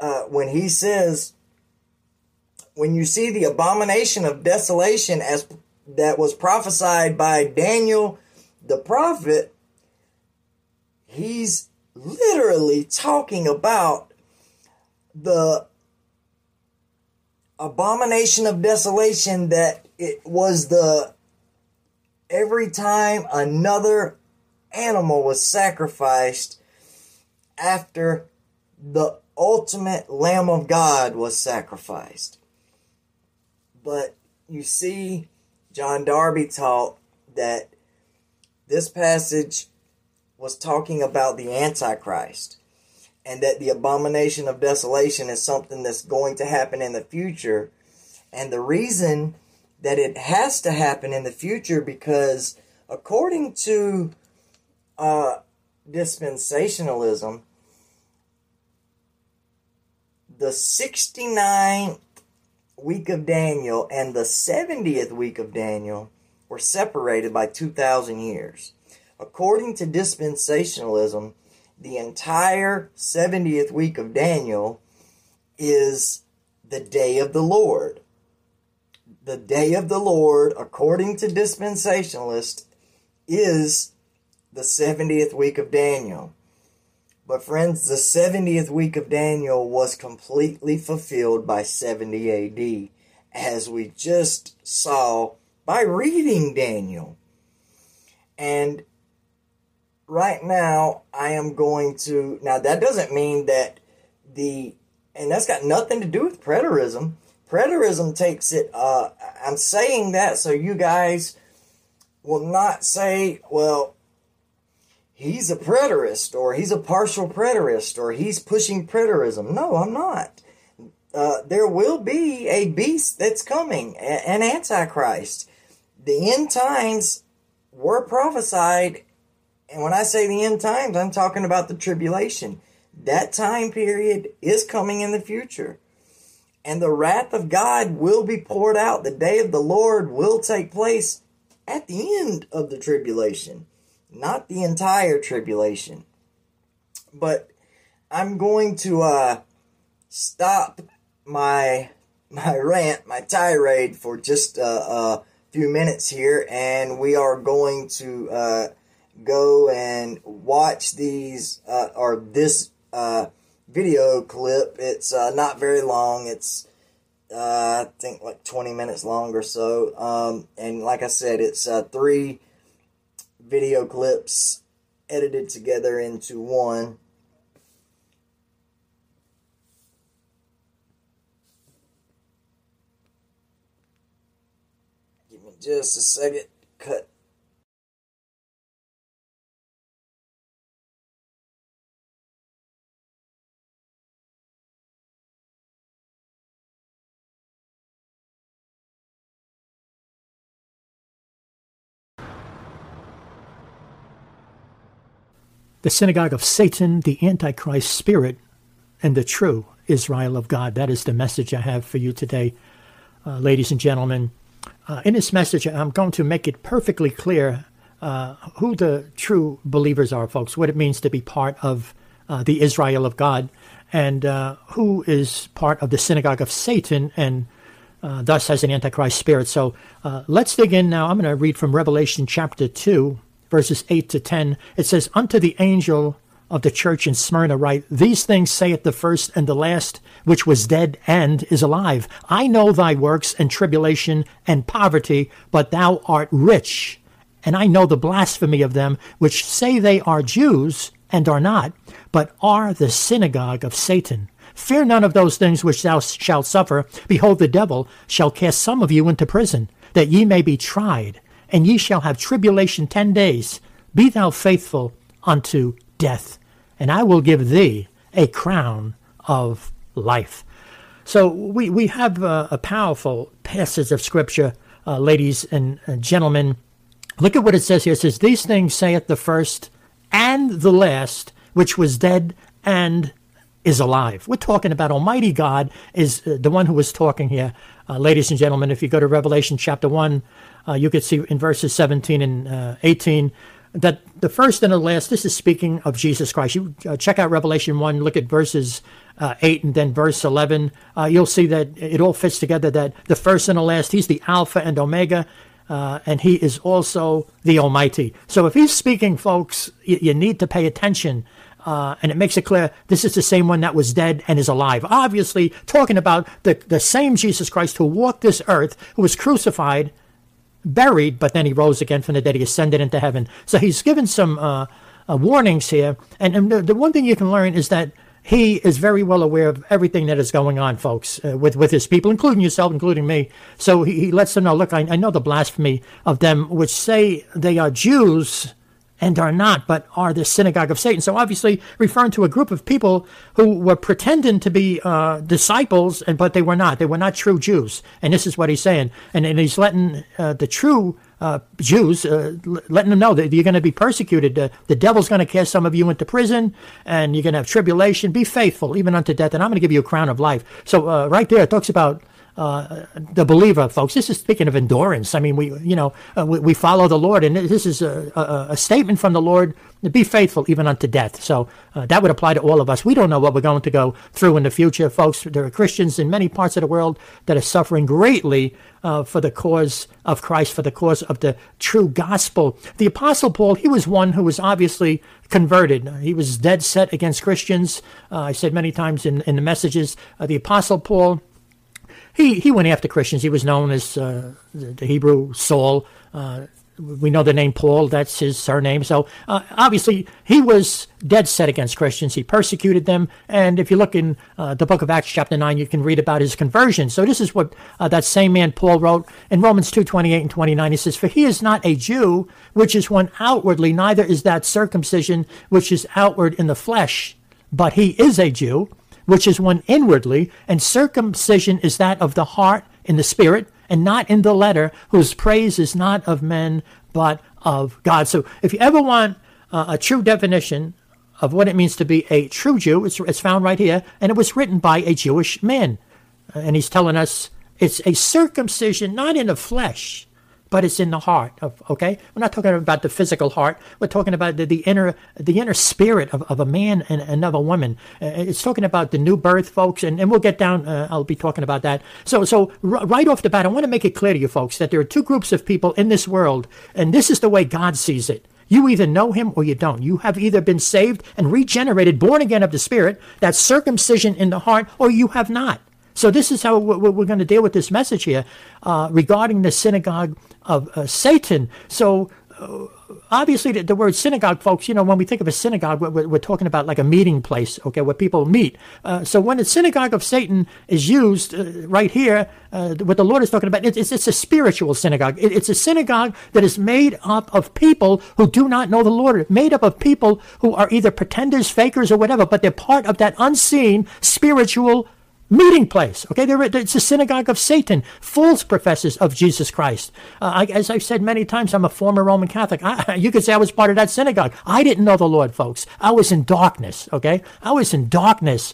uh, when he says, when you see the abomination of desolation as that was prophesied by Daniel the prophet, he's literally talking about the abomination of desolation that it was the every time another animal was sacrificed after the ultimate lamb of God was sacrificed. But you see John Darby taught that this passage was talking about the antichrist and that the abomination of desolation is something that's going to happen in the future. And the reason that it has to happen in the future because according to uh, dispensationalism, the 69th week of Daniel and the 70th week of Daniel were separated by 2,000 years. According to dispensationalism, the entire 70th week of Daniel is the day of the Lord. The day of the Lord, according to dispensationalists, is the 70th week of Daniel. But, friends, the 70th week of Daniel was completely fulfilled by 70 AD. as we just saw by reading Daniel. And right now, I am going to. Now, that doesn't mean that the. And that's got nothing to do with preterism. Preterism takes it. Uh, I'm saying that so you guys will not say, well, he's a preterist or he's a partial preterist or he's pushing preterism. No, I'm not. Uh, there will be a beast that's coming, an antichrist. The end times were prophesied, and when I say the end times, I'm talking about the tribulation. That time period is coming in the future. And the wrath of God will be poured out. The day of the Lord will take place at the end of the tribulation, not the entire tribulation. But I'm going to uh, stop my my rant, my tirade for just uh, a few minutes here, and we are going to uh, go and watch these uh, or this uh, video clip. It's uh, not very long. It's uh, I think like 20 minutes long or so. Um, and like I said, it's three video clips edited together into one. Give me just a second. Cut the synagogue of Satan, the Antichrist spirit, and the true Israel of God. That is the message I have for you today, uh, ladies and gentlemen. Uh, in this message, I'm going to make it perfectly clear uh, who the true believers are, folks, what it means to be part of uh, the Israel of God, and uh, who is part of the synagogue of Satan and uh, thus has an Antichrist spirit. So let's dig in now. I'm going to read from Revelation chapter 2 verses 8 to 10, it says, Unto the angel of the church in Smyrna write, These things saith the first and the last, which was dead and is alive. I know thy works and tribulation and poverty, but thou art rich. And I know the blasphemy of them which say they are Jews and are not, but are the synagogue of Satan. Fear none of those things which thou shalt suffer. Behold, the devil shall cast some of you into prison, that ye may be tried and ye shall have tribulation ten days. Be thou faithful unto death, and I will give thee a crown of life. So we, we have a, powerful passage of Scripture, uh, ladies and uh, gentlemen. Look at what it says here. It says, These things saith the first and the last, which was dead and is alive. We're talking about Almighty God is uh, the one who was talking here. Uh, ladies and gentlemen, if you go to Revelation chapter 1, uh, you could see in verses 17 and uh, 18 that the first and the last, this is speaking of Jesus Christ. You uh, check out Revelation 1, look at verses uh, 8 and then verse 11. Uh, you'll see that it all fits together that the first and the last, he's the Alpha and Omega. Uh, and he is also the Almighty. So if he's speaking, folks, you, you need to pay attention uh, and it makes it clear this is the same one that was dead and is alive. Obviously, talking about the, the same Jesus Christ who walked this earth, who was crucified, buried, but then he rose again from the dead. He ascended into heaven. So he's given some uh, uh, warnings here. And, and the, the, one thing you can learn is that he is very well aware of everything that is going on, folks, uh, with, with his people, including yourself, including me. So he, he lets them know look, I, I know the blasphemy of them, which say they are Jews and are not, but are the synagogue of Satan. So obviously referring to a group of people who were pretending to be uh, disciples, and but they were not. They were not true Jews. And this is what he's saying. And, and he's letting uh, the true uh, Jews, uh, letting them know that you're going to be persecuted. the devil's going to cast some of you into prison, and you're going to have tribulation. Be faithful, even unto death, and I'm going to give you a crown of life. So uh, right there, it talks about uh, the believer, folks. This is speaking of endurance. I mean, we, you know, uh, we, we, follow the Lord, and this is a, a, a, statement from the Lord be faithful even unto death. So uh, that would apply to all of us. We don't know what we're going to go through in the future, folks. There are Christians in many parts of the world that are suffering greatly uh, for the cause of Christ, for the cause of the true gospel. The Apostle Paul, he was one who was obviously converted. He was dead set against Christians. Uh, I said many times in, in the messages, uh, the Apostle Paul he, he went after Christians. He was known as uh, the, Hebrew Saul. Uh, we know the name Paul, that's his surname. So uh, obviously, he was dead set against Christians. He persecuted them. And if you look in uh, the book of Acts, chapter 9, you can read about his conversion. So this is what uh, that same man Paul wrote in Romans 2 28 and 29. He says, For he is not a Jew, which is one outwardly, neither is that circumcision which is outward in the flesh, but he is a Jew, which is one inwardly, and circumcision is that of the heart in the spirit and not in the letter, whose praise is not of men, but of God. So if you ever want uh, a true definition of what it means to be a true Jew, it's, it's found right here, and it was written by a Jewish man. And he's telling us it's a circumcision not in the flesh, but it's in the heart of okay? We're not talking about the physical heart. We're talking about the, the inner the inner spirit of, of a man and, and of a woman. Uh, it's talking about the new birth folks and, and we'll get down uh, i'll be talking about that. So so r- right off the bat i want to make it clear to you folks that there are two groups of people in this world and this is the way god sees it. You either know him or you don't. You have either been saved and regenerated, born again of the Spirit, that circumcision in the heart, or you have not. So this is how we're going to deal with this message here uh, regarding the synagogue of uh, Satan. So uh, obviously the, the, word synagogue, folks, you know, when we think of a synagogue, we're, we're talking about like a meeting place, okay, where people meet. Uh, so when the synagogue of Satan is used uh, right here, uh, what the Lord is talking about, it's, it's a spiritual synagogue. It, it's a synagogue that is made up of people who do not know the Lord, made up of people who are either pretenders, fakers, or whatever, but they're part of that unseen spiritual meeting place. Okay, there, it's a synagogue of Satan, false professors of Jesus Christ. Uh, I, as I've said many times, I'm a former Roman Catholic. I, you could say I was part of that synagogue. I didn't know the Lord, folks. I was in darkness. Okay, I was in darkness.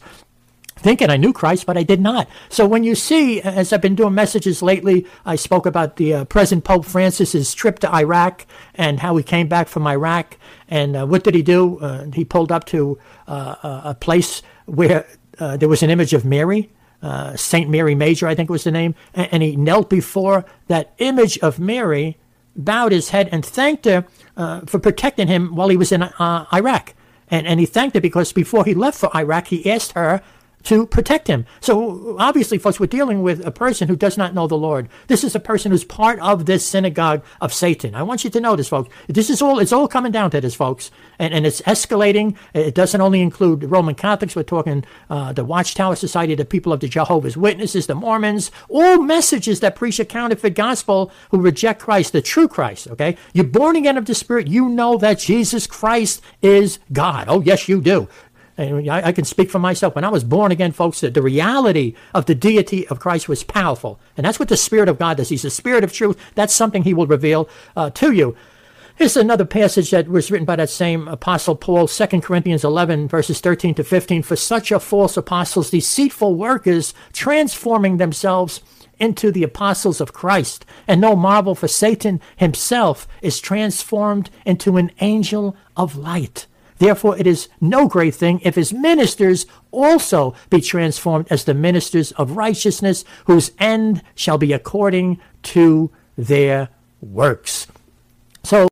Thinking I knew Christ, but I did not. So when you see, as I've been doing messages lately, I spoke about the uh, present Pope Francis's trip to Iraq and how he came back from Iraq. And uh, what did he do? Uh, he pulled up to uh, a place where uh, there was an image of Mary, uh, Saint Mary Major, I think was the name, and, and, he knelt before that image of Mary, bowed his head, and thanked her uh, for protecting him while he was in uh, Iraq. And, and he thanked her because before he left for Iraq, he asked her to protect him. So obviously, folks, we're dealing with a person who does not know the Lord. This is a person who's part of this synagogue of Satan. I want you to know this, folks. This is all, it's all coming down to this, folks. And, and it's escalating. It doesn't only include Roman Catholics. We're talking uh, the Watchtower Society, the people of the Jehovah's Witnesses, the Mormons, all messages that preach a counterfeit gospel who reject Christ, the true Christ, okay? You're born again of the Spirit. You know that Jesus Christ is God. Oh, yes, you do. I, I, can speak for myself. When I was born again, folks, the, the reality of the deity of Christ was powerful. And that's what the Spirit of God does. He's the Spirit of truth. That's something He will reveal uh, to you. Here's another passage that was written by that same apostle Paul, 2 Corinthians 11, verses 13 to 15. For such are false apostles, deceitful workers, transforming themselves into the apostles of Christ. And no marvel, for Satan himself is transformed into an angel of light. Therefore, it is no great thing if his ministers also be transformed as the ministers of righteousness, whose end shall be according to their works. So,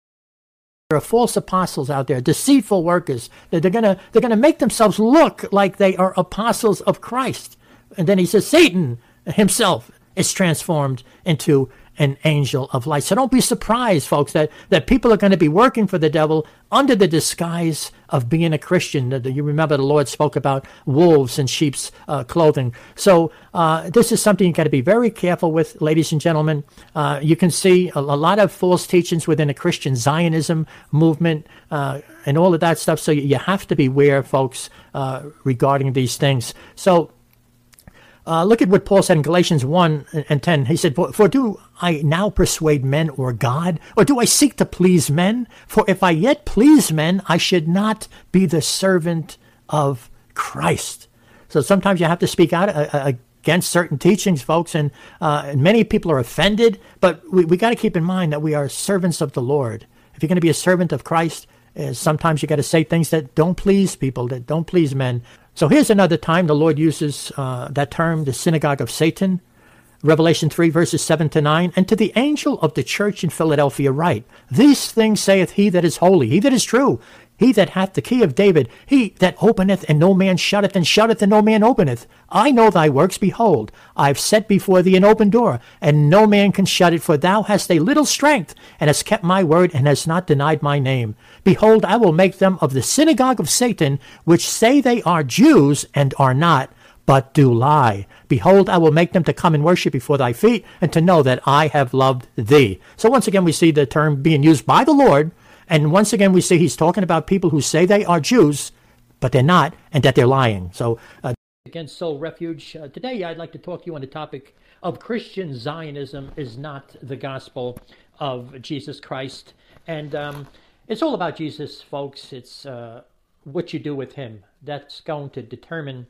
there are false apostles out there, deceitful workers. They're gonna they're gonna make themselves look like they are apostles of Christ. And then he says Satan himself is transformed into an angel of light. So don't be surprised, folks, that, that people are going to be working for the devil under the disguise of being a Christian. You remember the Lord spoke about wolves in sheep's uh, clothing. So uh, this is something you've got to be very careful with, ladies and gentlemen. Uh, you can see a, a, lot of false teachings within the Christian Zionism movement uh, and all of that stuff. So you have to beware, folks, uh, regarding these things. So uh, look at what Paul said in Galatians 1 and 10. He said, for, for, do I now persuade men or God? Or do I seek to please men? For if I yet please men, I should not be the servant of Christ. So sometimes you have to speak out uh, uh against certain teachings, folks, and, uh, many people are offended. But we, we got to keep in mind that we are servants of the Lord. If you're going to be a servant of Christ, uh, sometimes you got to say things that don't please people, that don't please men. So here's another time the Lord uses uh, that term, the synagogue of Satan, Revelation 3 verses 7 to 9, and to the angel of the church in Philadelphia write, These things saith he that is holy, he that is true, he that hath the key of David, he that openeth and no man shutteth, and shutteth and no man openeth. I know thy works, behold, I have set before thee an open door, and no man can shut it, for thou hast a little strength, and hast kept my word, and hast not denied my name. Behold, I will make them of the synagogue of Satan, which say they are Jews, and are not, but do lie. Behold, I will make them to come and worship before thy feet, and to know that I have loved thee. So once again, we see the term being used by the Lord and once again, we see he's talking about people who say they are Jews, but they're not, and that they're lying. So, uh, against Soul Refuge, uh, today I'd like to talk to you on the topic of Christian Zionism is not the gospel of Jesus Christ. And um, it's all about Jesus, folks. It's uh, what you do with him that's going to determine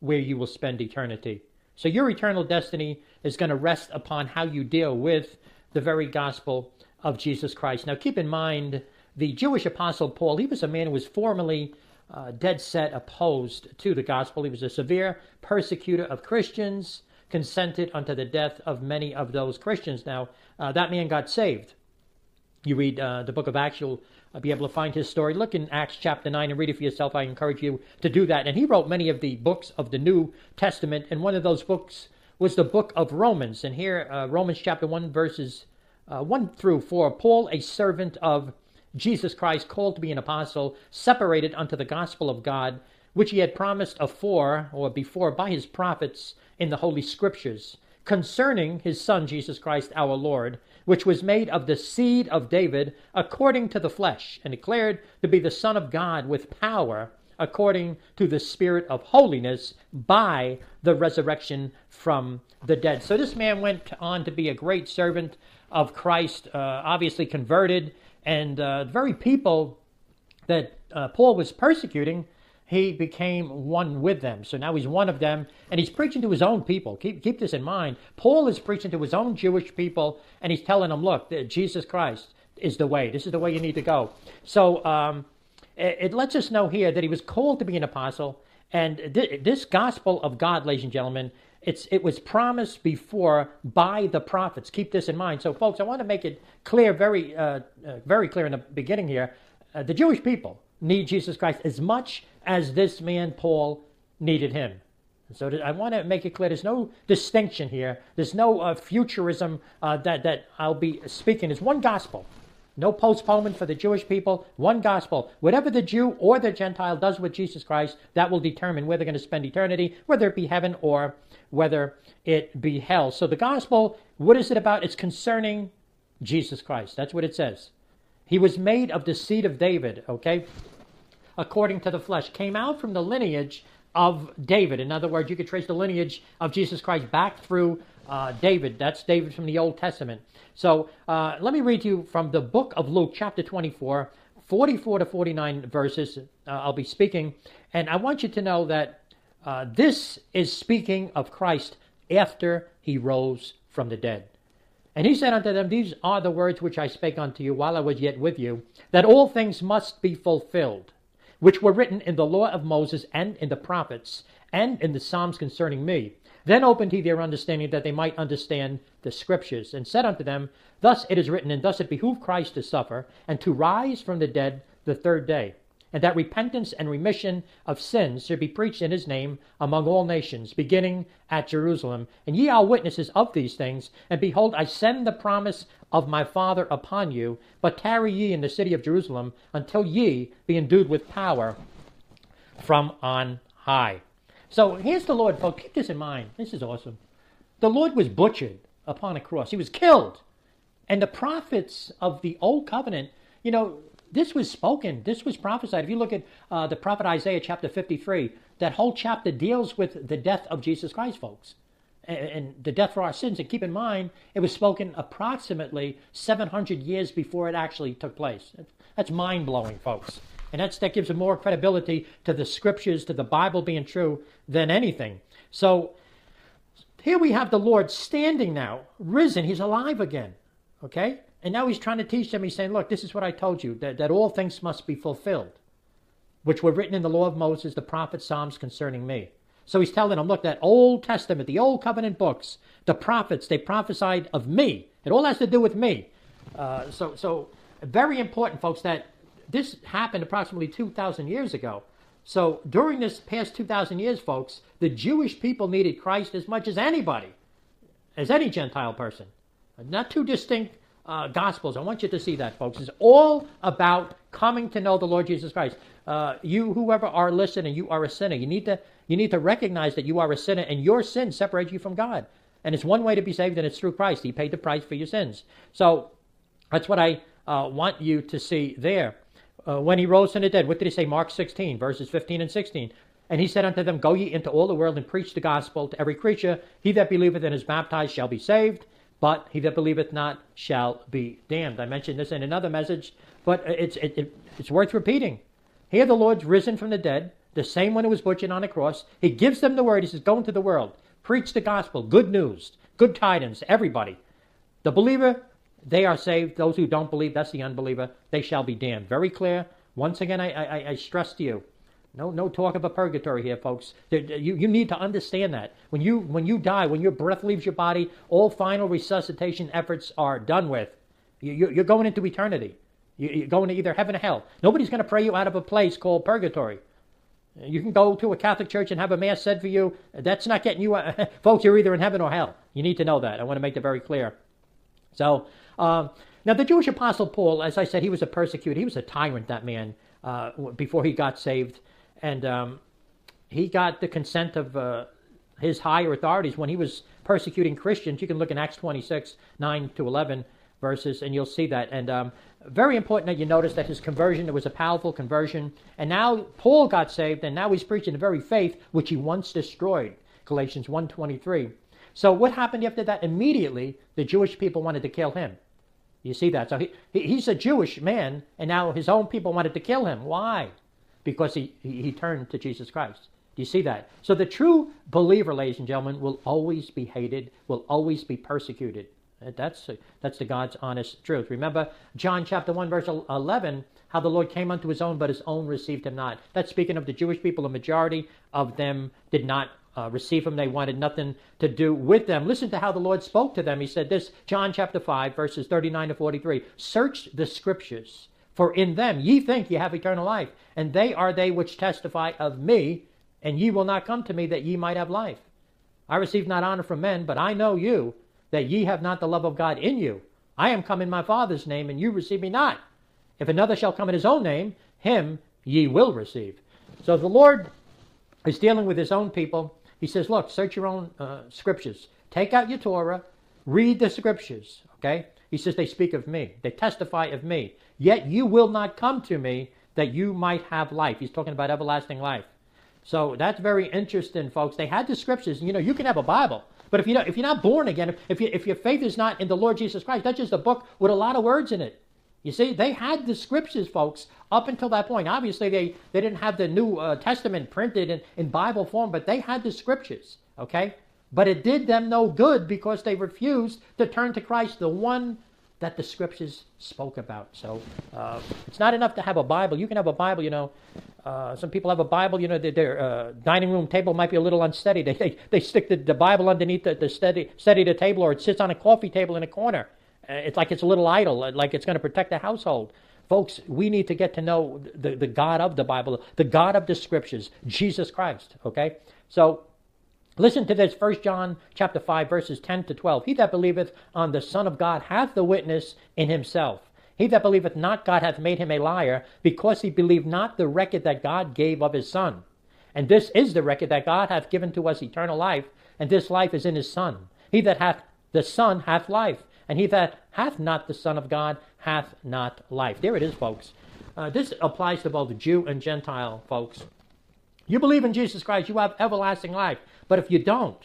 where you will spend eternity. So, your eternal destiny is going to rest upon how you deal with the very gospel of Jesus Christ. Now, keep in mind, the Jewish apostle Paul, he was a man who was formerly uh, dead set opposed to the gospel. He was a severe persecutor of Christians, consented unto the death of many of those Christians. Now, uh, that man got saved. You read uh, the book of Acts, you'll uh, be able to find his story. Look in Acts chapter 9 and read it for yourself. I encourage you to do that. And he wrote many of the books of the New Testament, and one of those books was the book of Romans. And here, uh, Romans chapter 1, verses uh, 1 through 4 Paul, a servant of Jesus Christ, called to be an apostle, separated unto the gospel of God, which he had promised afore or before by his prophets in the Holy Scriptures, concerning his Son Jesus Christ our Lord, which was made of the seed of David according to the flesh, and declared to be the Son of God with power according to the Spirit of holiness by the resurrection from the dead. So this man went on to be a great servant of Christ, uh, obviously converted, and uh, the very people that uh, Paul was persecuting, he became one with them. So now he's one of them, and he's preaching to his own people. Keep, keep this in mind. Paul is preaching to his own Jewish people, and he's telling them, look, Jesus Christ is the way. This is the way you need to go. So um, it, it, lets us know here that he was called to be an apostle, and th- this gospel of God, ladies and gentlemen, it's, it was promised before by the prophets. Keep this in mind. So, folks, I want to make it clear, very, uh, uh, very clear in the beginning here. Uh, the Jewish people need Jesus Christ as much as this man Paul needed him. So I want to make it clear: there's no distinction here. There's no uh, futurism uh, that that I'll be speaking. It's one gospel. No postponement for the Jewish people, one gospel. Whatever the Jew or the Gentile does with Jesus Christ, that will determine where they're going to spend eternity, whether it be heaven or whether it be hell. So the gospel, what is it about? It's concerning Jesus Christ. That's what it says. He was made of the seed of David, okay? According to the flesh, came out from the lineage of David. In other words, you could trace the lineage of Jesus Christ back through uh, David. That's David from the Old Testament. So uh, let me read to you from the book of Luke, chapter 24, 44 to 49 verses. Uh, I'll be speaking. And I want you to know that uh, this is speaking of Christ after he rose from the dead. And he said unto them, These are the words which I spake unto you while I was yet with you, that all things must be fulfilled, which were written in the law of Moses and in the prophets and in the Psalms concerning me. Then opened he their understanding that they might understand the Scriptures, and said unto them, Thus it is written, and thus it behooved Christ to suffer, and to rise from the dead the third day, and that repentance and remission of sins should be preached in his name among all nations, beginning at Jerusalem. And ye are witnesses of these things. And behold, I send the promise of my Father upon you, but tarry ye in the city of Jerusalem until ye be endued with power from on high. So here's the Lord, folks. Keep this in mind. This is awesome. The Lord was butchered upon a cross, he was killed. And the prophets of the Old Covenant, you know, this was spoken, this was prophesied. If you look at uh, the prophet Isaiah chapter 53, that whole chapter deals with the death of Jesus Christ, folks, and, and the death for our sins. And keep in mind, it was spoken approximately 700 years before it actually took place. That's mind blowing, folks. And that's, that gives more credibility to the scriptures, to the Bible being true than anything. So here we have the Lord standing now, risen. He's alive again. Okay? And now he's trying to teach them. He's saying, Look, this is what I told you, that, that all things must be fulfilled, which were written in the law of Moses, the prophet Psalms concerning me. So he's telling them, look, that Old Testament, the Old Covenant books, the prophets, they prophesied of me. It all has to do with me. Uh, so, so very important, folks, that this happened approximately 2,000 years ago. So during this past 2,000 years, folks, the Jewish people needed Christ as much as anybody, as any Gentile person. Not two distinct uh, gospels. I want you to see that, folks. It's all about coming to know the Lord Jesus Christ. Uh, you, whoever are listening, you are a sinner. You need to you need to recognize that you are a sinner, and your sin separates you from God. And it's one way to be saved, and it's through Christ. He paid the price for your sins. So that's what I uh, want you to see there. Uh, when he rose from the dead, what did he say? Mark 16, verses 15 and 16. And he said unto them, Go ye into all the world and preach the gospel to every creature. He that believeth and is baptized shall be saved, but he that believeth not shall be damned. I mentioned this in another message, but it's, it, it, it's worth repeating. Here the Lord's risen from the dead, the same one who was butchered on the cross. He gives them the word. He says, Go into the world, preach the gospel, good news, good tidings, everybody. The believer they are saved. Those who don't believe, that's the unbeliever, they shall be damned. Very clear. Once again, I, I, I stress to you, no, no talk of a purgatory here, folks. You, you need to understand that. When you, when you die, when your breath leaves your body, all final resuscitation efforts are done with. You, you're going into eternity. You're going to either heaven or hell. Nobody's going to pray you out of a place called purgatory. You can go to a Catholic church and have a mass said for you. That's not getting you, folks. You're either in heaven or hell. You need to know that. I want to make that very clear. So um, now, the Jewish apostle Paul, as I said, he was a persecutor. He was a tyrant, that man, uh, before he got saved. And um, he got the consent of uh, his higher authorities when he was persecuting Christians. You can look in Acts 26, 9 to 11 verses, and you'll see that. And um, very important that you notice that his conversion, it was a powerful conversion. And now Paul got saved, and now he's preaching the very faith which he once destroyed. Galatians 1.23. So what happened after that? Immediately, the Jewish people wanted to kill him. You see that? So he, he, he's a Jewish man, and now his own people wanted to kill him. Why? Because he, he, turned to Jesus Christ. Do you see that? So the true believer, ladies and gentlemen, will always be hated, will always be persecuted. That's, that's the God's honest truth. Remember John chapter 1, verse 11, how the Lord came unto his own, but his own received him not. That's speaking of the Jewish people. A majority of them did not uh, receive him. They wanted nothing to do with them. Listen to how the Lord spoke to them. He said this, John chapter 5, verses 39 to 43. Search the scriptures, for in them ye think ye have eternal life, and they are they which testify of me, and ye will not come to me that ye might have life. I receive not honor from men, but I know you, that ye have not the love of God in you. I am come in my Father's name, and you receive me not. If another shall come in his own name, him ye will receive. So the Lord is dealing with his own people, he says, look, search your own uh, scriptures. Take out your Torah, read the scriptures, okay? He says, they speak of me, they testify of me. Yet you will not come to me that you might have life. He's talking about everlasting life. So that's very interesting, folks. They had the scriptures. You know, you can have a Bible, but if you if you're not born again, if you, if your faith is not in the Lord Jesus Christ, that's just a book with a lot of words in it. You see, they had the scriptures, folks, up until that point. Obviously, they, they didn't have the New uh, Testament printed in, in Bible form, but they had the scriptures, okay? But it did them no good because they refused to turn to Christ, the one that the scriptures spoke about. So uh, it's not enough to have a Bible. You can have a Bible, you know. Uh, some people have a Bible, you know, their, their uh, dining room table might be a little unsteady. They, they, they stick the, the Bible underneath the, the steady, steady the table, or it sits on a coffee table in a corner. Uh, it's like it's a little idol, uh, like it's going to protect the household. Folks, we need to get to know the, the God of the Bible, the God of the Scriptures, Jesus Christ. Okay? So listen to this, 1 John chapter 5, verses 10 to 12. He that believeth on the Son of God hath the witness in himself. He that believeth not God hath made him a liar, because he believed not the record that God gave of his Son. And this is the record that God hath given to us eternal life, and this life is in his Son. He that hath the Son hath life. And he that hath not the Son of God hath not life. There it is, folks. Uh, this applies to both Jew and Gentile, folks. You believe in Jesus Christ, you have everlasting life. But if you don't,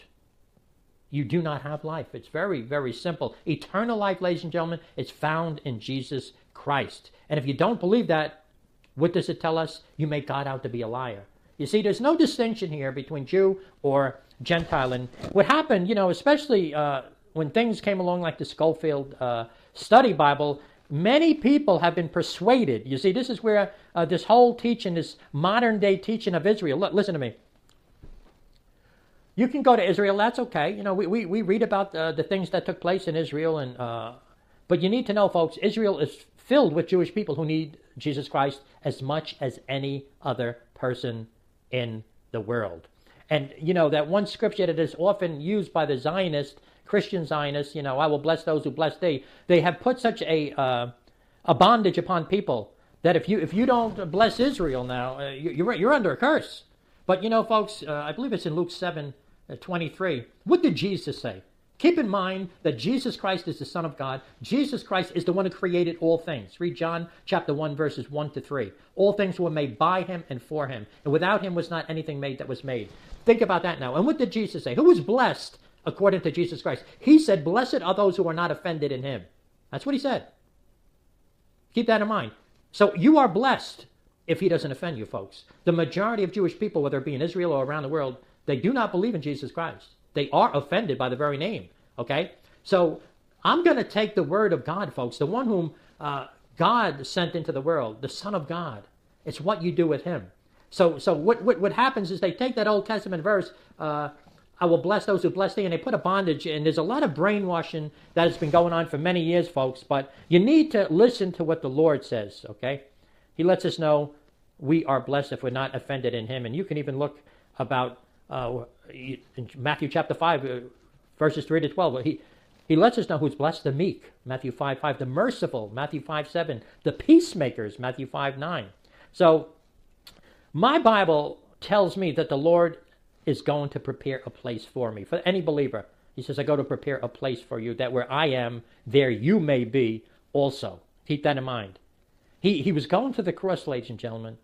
you do not have life. It's very, very simple. Eternal life, ladies and gentlemen, is found in Jesus Christ. And if you don't believe that, what does it tell us? You make God out to be a liar. You see, there's no distinction here between Jew or Gentile. And what happened, you know, especially uh, when things came along like the Scofield uh, Study Bible, many people have been persuaded. You see, this is where uh, this whole teaching, this modern day teaching of Israel, look, listen to me. You can go to Israel, that's okay. You know, we, we, we read about uh, the things that took place in Israel, and uh, but you need to know, folks, Israel is filled with Jewish people who need Jesus Christ as much as any other person in the world. And, you know, that one scripture that is often used by the Zionist, Christian Zionists, you know, I will bless those who bless thee, they have put such a, uh, a bondage upon people that if you, if you don't bless Israel now, uh, you're, you're under a curse. But, you know, folks, uh, I believe it's in Luke 7 uh, 23. What did Jesus say? Keep in mind that Jesus Christ is the Son of God. Jesus Christ is the one who created all things. Read John chapter 1, verses 1 to 3. All things were made by him and for him. And without him was not anything made that was made. Think about that now. And what did Jesus say? Who was blessed according to Jesus Christ? He said, Blessed are those who are not offended in him. That's what he said. Keep that in mind. So you are blessed if he doesn't offend you, folks. The majority of Jewish people, whether it be in Israel or around the world, they do not believe in Jesus Christ. They are offended by the very name. Okay? So I'm going to take the word of God, folks, the one whom uh, God sent into the world, the Son of God. It's what you do with him. So, so what, what, what happens is they take that Old Testament verse, uh, I will bless those who bless thee, and they put a bondage, and there's a lot of brainwashing that has been going on for many years, folks, but you need to listen to what the Lord says, okay? He lets us know we are blessed if we're not offended in him, and you can even look about uh, in Matthew chapter 5, uh, verses 3 to 12. He, he lets us know who's blessed the meek, Matthew 5 5, the merciful, Matthew 5 7, the peacemakers, Matthew 5 9. So, my Bible tells me that the Lord is going to prepare a place for me, for any believer. He says, I go to prepare a place for you, that where I am, there you may be also. Keep that in mind. He, he was going to the cross, ladies and gentlemen,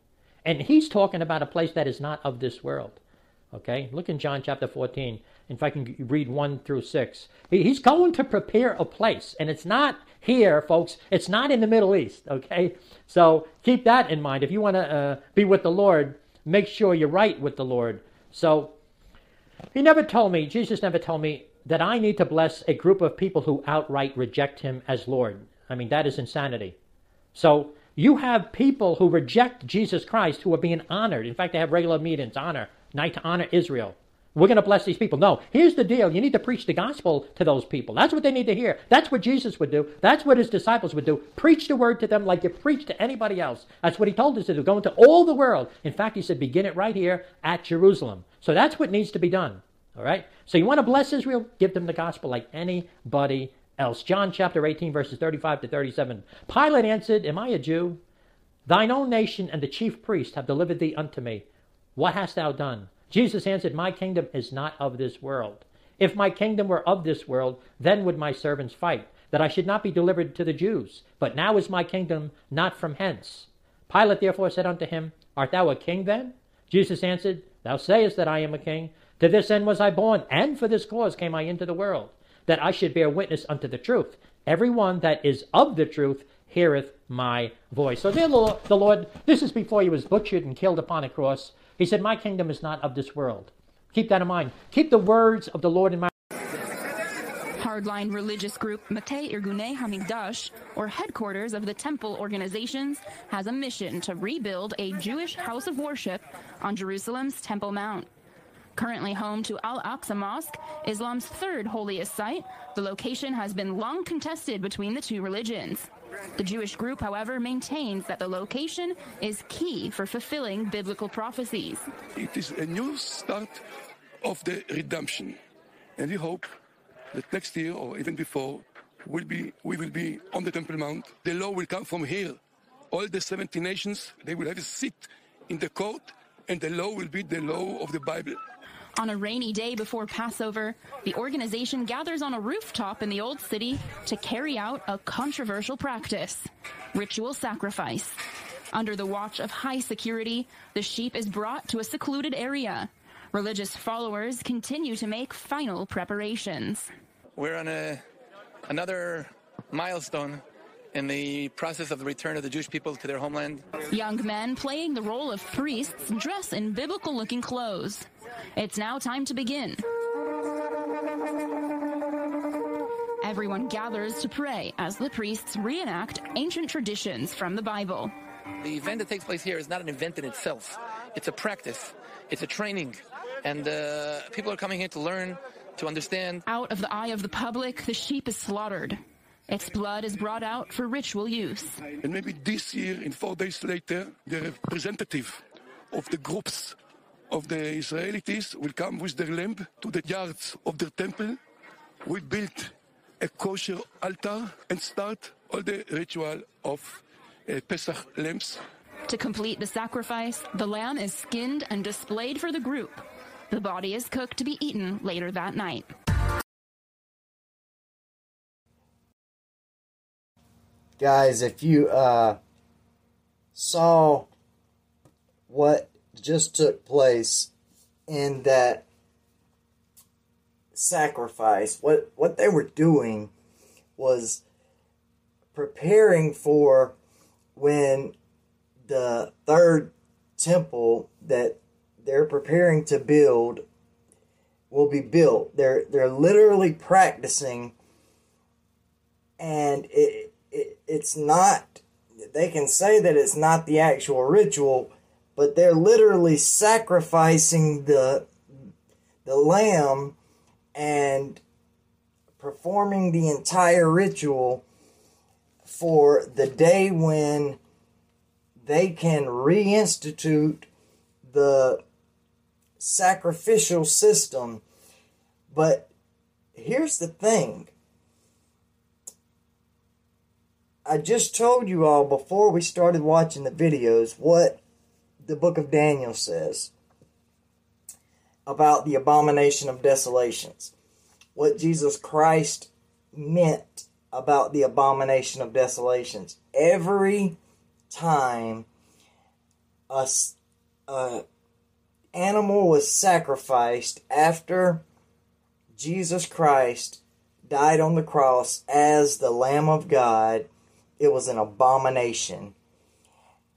and he's talking about a place that is not of this world. Okay, look in John chapter 14. If I can read 1 through 6. He's going to prepare a place, and it's not here, folks. It's not in the Middle East, okay? So keep that in mind. If you want to uh, be with the Lord, make sure you're right with the Lord. So he never told me, Jesus never told me, that I need to bless a group of people who outright reject him as Lord. I mean, that is insanity. So you have people who reject Jesus Christ who are being honored. In fact, they have regular meetings, honor night to honor Israel. We're going to bless these people. No, here's the deal. You need to preach the gospel to those people. That's what they need to hear. That's what Jesus would do. That's what his disciples would do. Preach the word to them like you preach to anybody else. That's what he told us to do. Go into all the world. In fact, he said, begin it right here at Jerusalem. So that's what needs to be done. All right? So you want to bless Israel? Give them the gospel like anybody else. John chapter 18, verses 35 to 37. Pilate answered, Am I a Jew? Thine own nation and the chief priest have delivered thee unto me. What hast thou done? Jesus answered, My kingdom is not of this world. If my kingdom were of this world, then would my servants fight, that I should not be delivered to the Jews. But now is my kingdom not from hence. Pilate therefore said unto him, Art thou a king then? Jesus answered, Thou sayest that I am a king. To this end was I born, and for this cause came I into the world, that I should bear witness unto the truth. Every one that is of the truth heareth my voice. So there the Lord, this is before he was butchered and killed upon a cross. He said, My kingdom is not of this world. Keep that in mind. Keep the words of the Lord in mind. Hardline religious group Matei Irgunei Hamikdash, or headquarters of the temple organizations, has a mission to rebuild a Jewish house of worship on Jerusalem's Temple Mount. Currently home to Al Aqsa Mosque, Islam's third holiest site, the location has been long contested between the two religions. The Jewish group, however, maintains that the location is key for fulfilling biblical prophecies. It is a new start of the redemption, and we hope that next year or even before will be, we will be on the Temple Mount. The law will come from here. All the 70 nations, they will have a seat in the court, and the law will be the law of the Bible. On a rainy day before Passover, the organization gathers on a rooftop in the Old City to carry out a controversial practice ritual sacrifice. Under the watch of high security, the sheep is brought to a secluded area. Religious followers continue to make final preparations. We're on a, another milestone in the process of the return of the Jewish people to their homeland. Young men playing the role of priests dress in biblical looking clothes. It's now time to begin. Everyone gathers to pray as the priests reenact ancient traditions from the Bible. the event that takes place here is not an event in itself. It's a practice. It's a training, and uh, people are coming here to learn, to understand. Out of the eye of the public, the sheep is slaughtered. Its blood is brought out for ritual use. And maybe this year, in four days later, the representative of the groups of the Israelites will come with their lamb to the yards of their temple. We build a kosher altar and start all the ritual of uh, Pesach lambs. To complete the sacrifice, the lamb is skinned and displayed for the group. The body is cooked to be eaten later that night. Guys, if you uh, saw what just took place in that sacrifice, what what they were doing was preparing for when the third temple that they're preparing to build will be built. They're they're literally practicing and it it's not they can say that it's not the actual ritual but they're literally sacrificing the the lamb and performing the entire ritual for the day when they can reinstitute the sacrificial system. But here's the thing I just told you all before we started watching the videos what the book of Daniel says about the abomination of desolations. What Jesus Christ meant about the abomination of desolations. Every time a, a animal was sacrificed after Jesus Christ died on the cross as the Lamb of God, it was an abomination.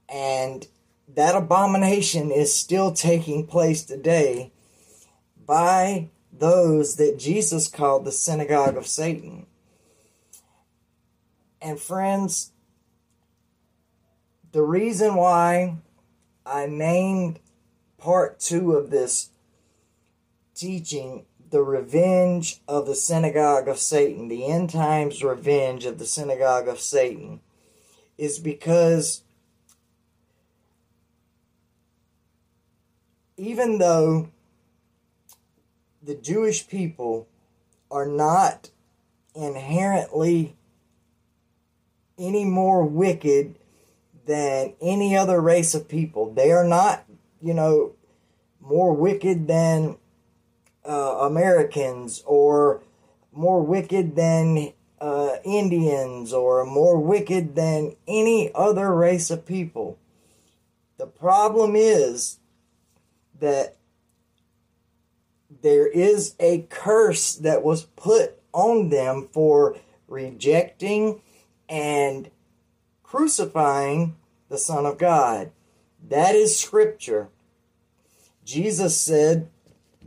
And that abomination is still taking place today by those that Jesus called the synagogue of Satan. And friends, the reason why I named part two of this teaching the revenge of the synagogue of Satan, the end times revenge of the synagogue of Satan, is because even though the Jewish people are not inherently any more wicked than any other race of people, they are not, you know, more wicked than uh, Americans or more wicked than uh, Indians or more wicked than any other race of people. The problem is that there is a curse that was put on them for rejecting and crucifying the Son of God. That is Scripture. Jesus said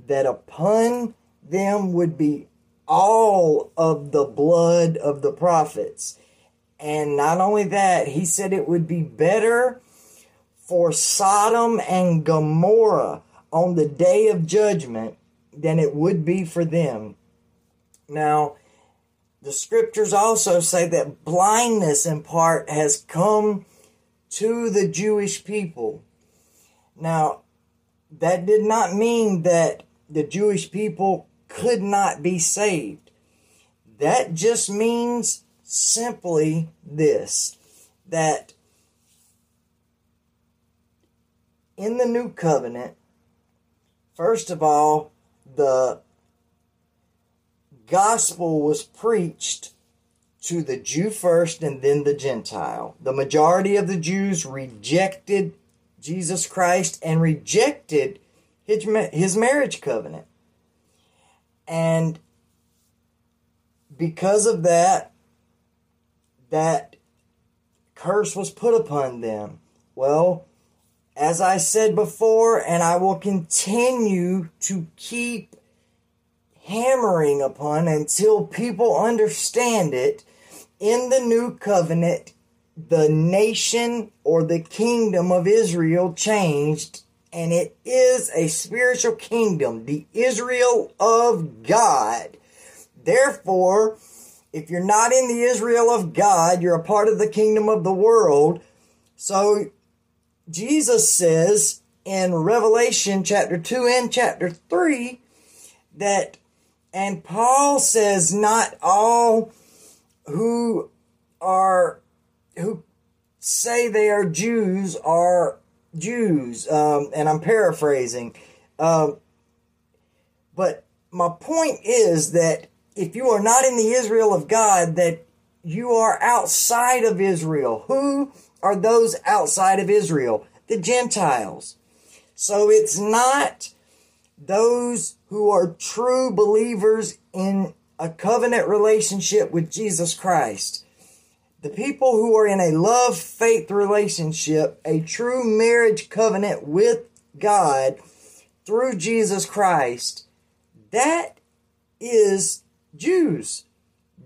that upon them would be all of the blood of the prophets. And not only that, he said it would be better for Sodom and Gomorrah on the day of judgment than it would be for them. Now, the scriptures also say that blindness in part has come to the Jewish people. Now, that did not mean that the Jewish people could not be saved. That just means simply this that in the new covenant, first of all, the gospel was preached to the Jew first and then the Gentile. The majority of the Jews rejected Jesus Christ and rejected his marriage covenant. And because of that, that curse was put upon them. Well, as I said before, and I will continue to keep hammering upon until people understand it, in the new covenant, the nation or the kingdom of Israel changed, and it is a spiritual kingdom, the Israel of God. Therefore, if you're not in the Israel of God, you're a part of the kingdom of the world. So Jesus says in Revelation chapter 2 and chapter 3 that, and Paul says, not all who are, who say they are Jews are Jews. Um, and I'm paraphrasing. Um, but my point is that if you are not in the Israel of God, that you are outside of Israel. Who are those outside of Israel? The Gentiles. So it's not those who are true believers in a covenant relationship with Jesus Christ. The people who are in a love faith relationship, a true marriage covenant with God through Jesus Christ, that is Jews.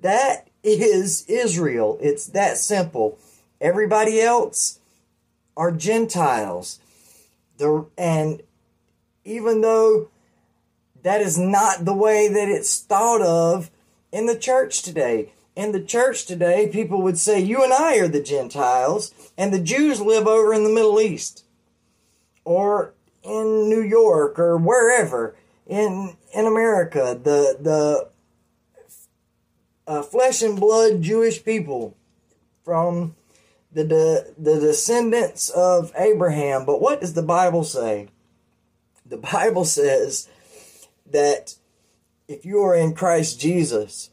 That is Israel. It's that simple. Everybody else are Gentiles. The, and even though that is not the way that it's thought of in the church today. In the church today, people would say, You and I are the Gentiles, and the Jews live over in the Middle East or in New York or wherever in in America. The the uh, flesh and blood Jewish people from the, the the descendants of Abraham. But what does the Bible say? The Bible says that if you are in Christ Jesus,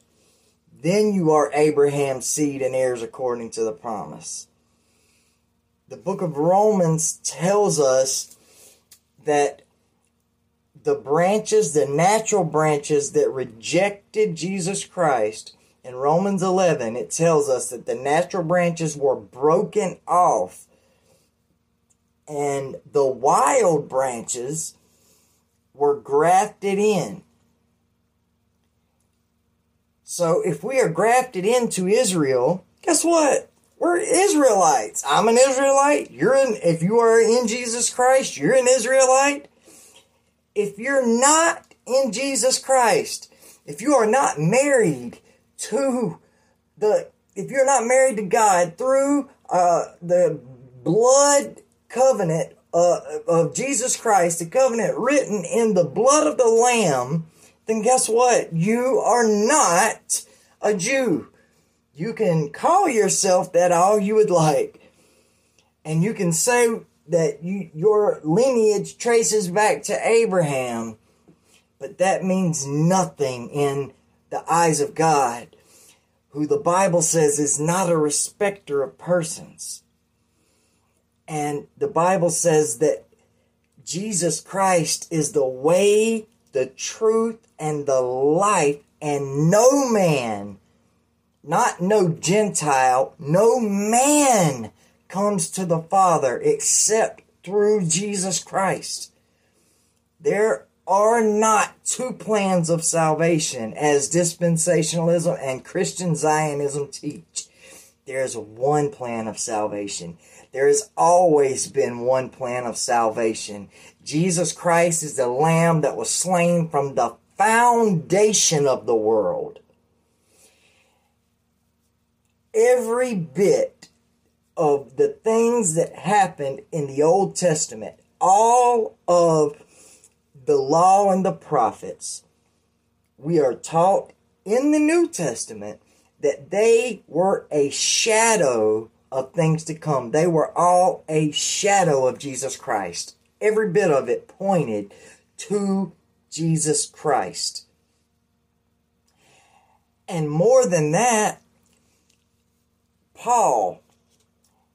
then you are Abraham's seed and heirs according to the promise. The book of Romans tells us that the branches, the natural branches that rejected Jesus Christ, in Romans 11, it tells us that the natural branches were broken off and the wild branches were grafted in. So if we are grafted into Israel, guess what? We're Israelites. I'm an Israelite. You're in, if you are in Jesus Christ, you're an Israelite. If you're not in Jesus Christ, if you are not married to the if you're not married to God through uh, the blood covenant uh, of Jesus Christ, the covenant written in the blood of the Lamb, then guess what? You are not a Jew. You can call yourself that all you would like. And you can say that you, your lineage traces back to Abraham, but that means nothing in the eyes of God, who the Bible says is not a respecter of persons. And the Bible says that Jesus Christ is the way, the truth, and the life, and no man, not no Gentile, no man comes to the Father except through Jesus Christ. There are not two plans of salvation as dispensationalism and Christian Zionism teach. There's one plan of salvation. There has always been one plan of salvation. Jesus Christ is the Lamb that was slain from the foundation of the world. Every bit of the things that happened in the Old Testament, all of the law and the prophets, we are taught in the New Testament that they were a shadow of things to come. They were all a shadow of Jesus Christ. Every bit of it pointed to Jesus Christ. And more than that, Paul,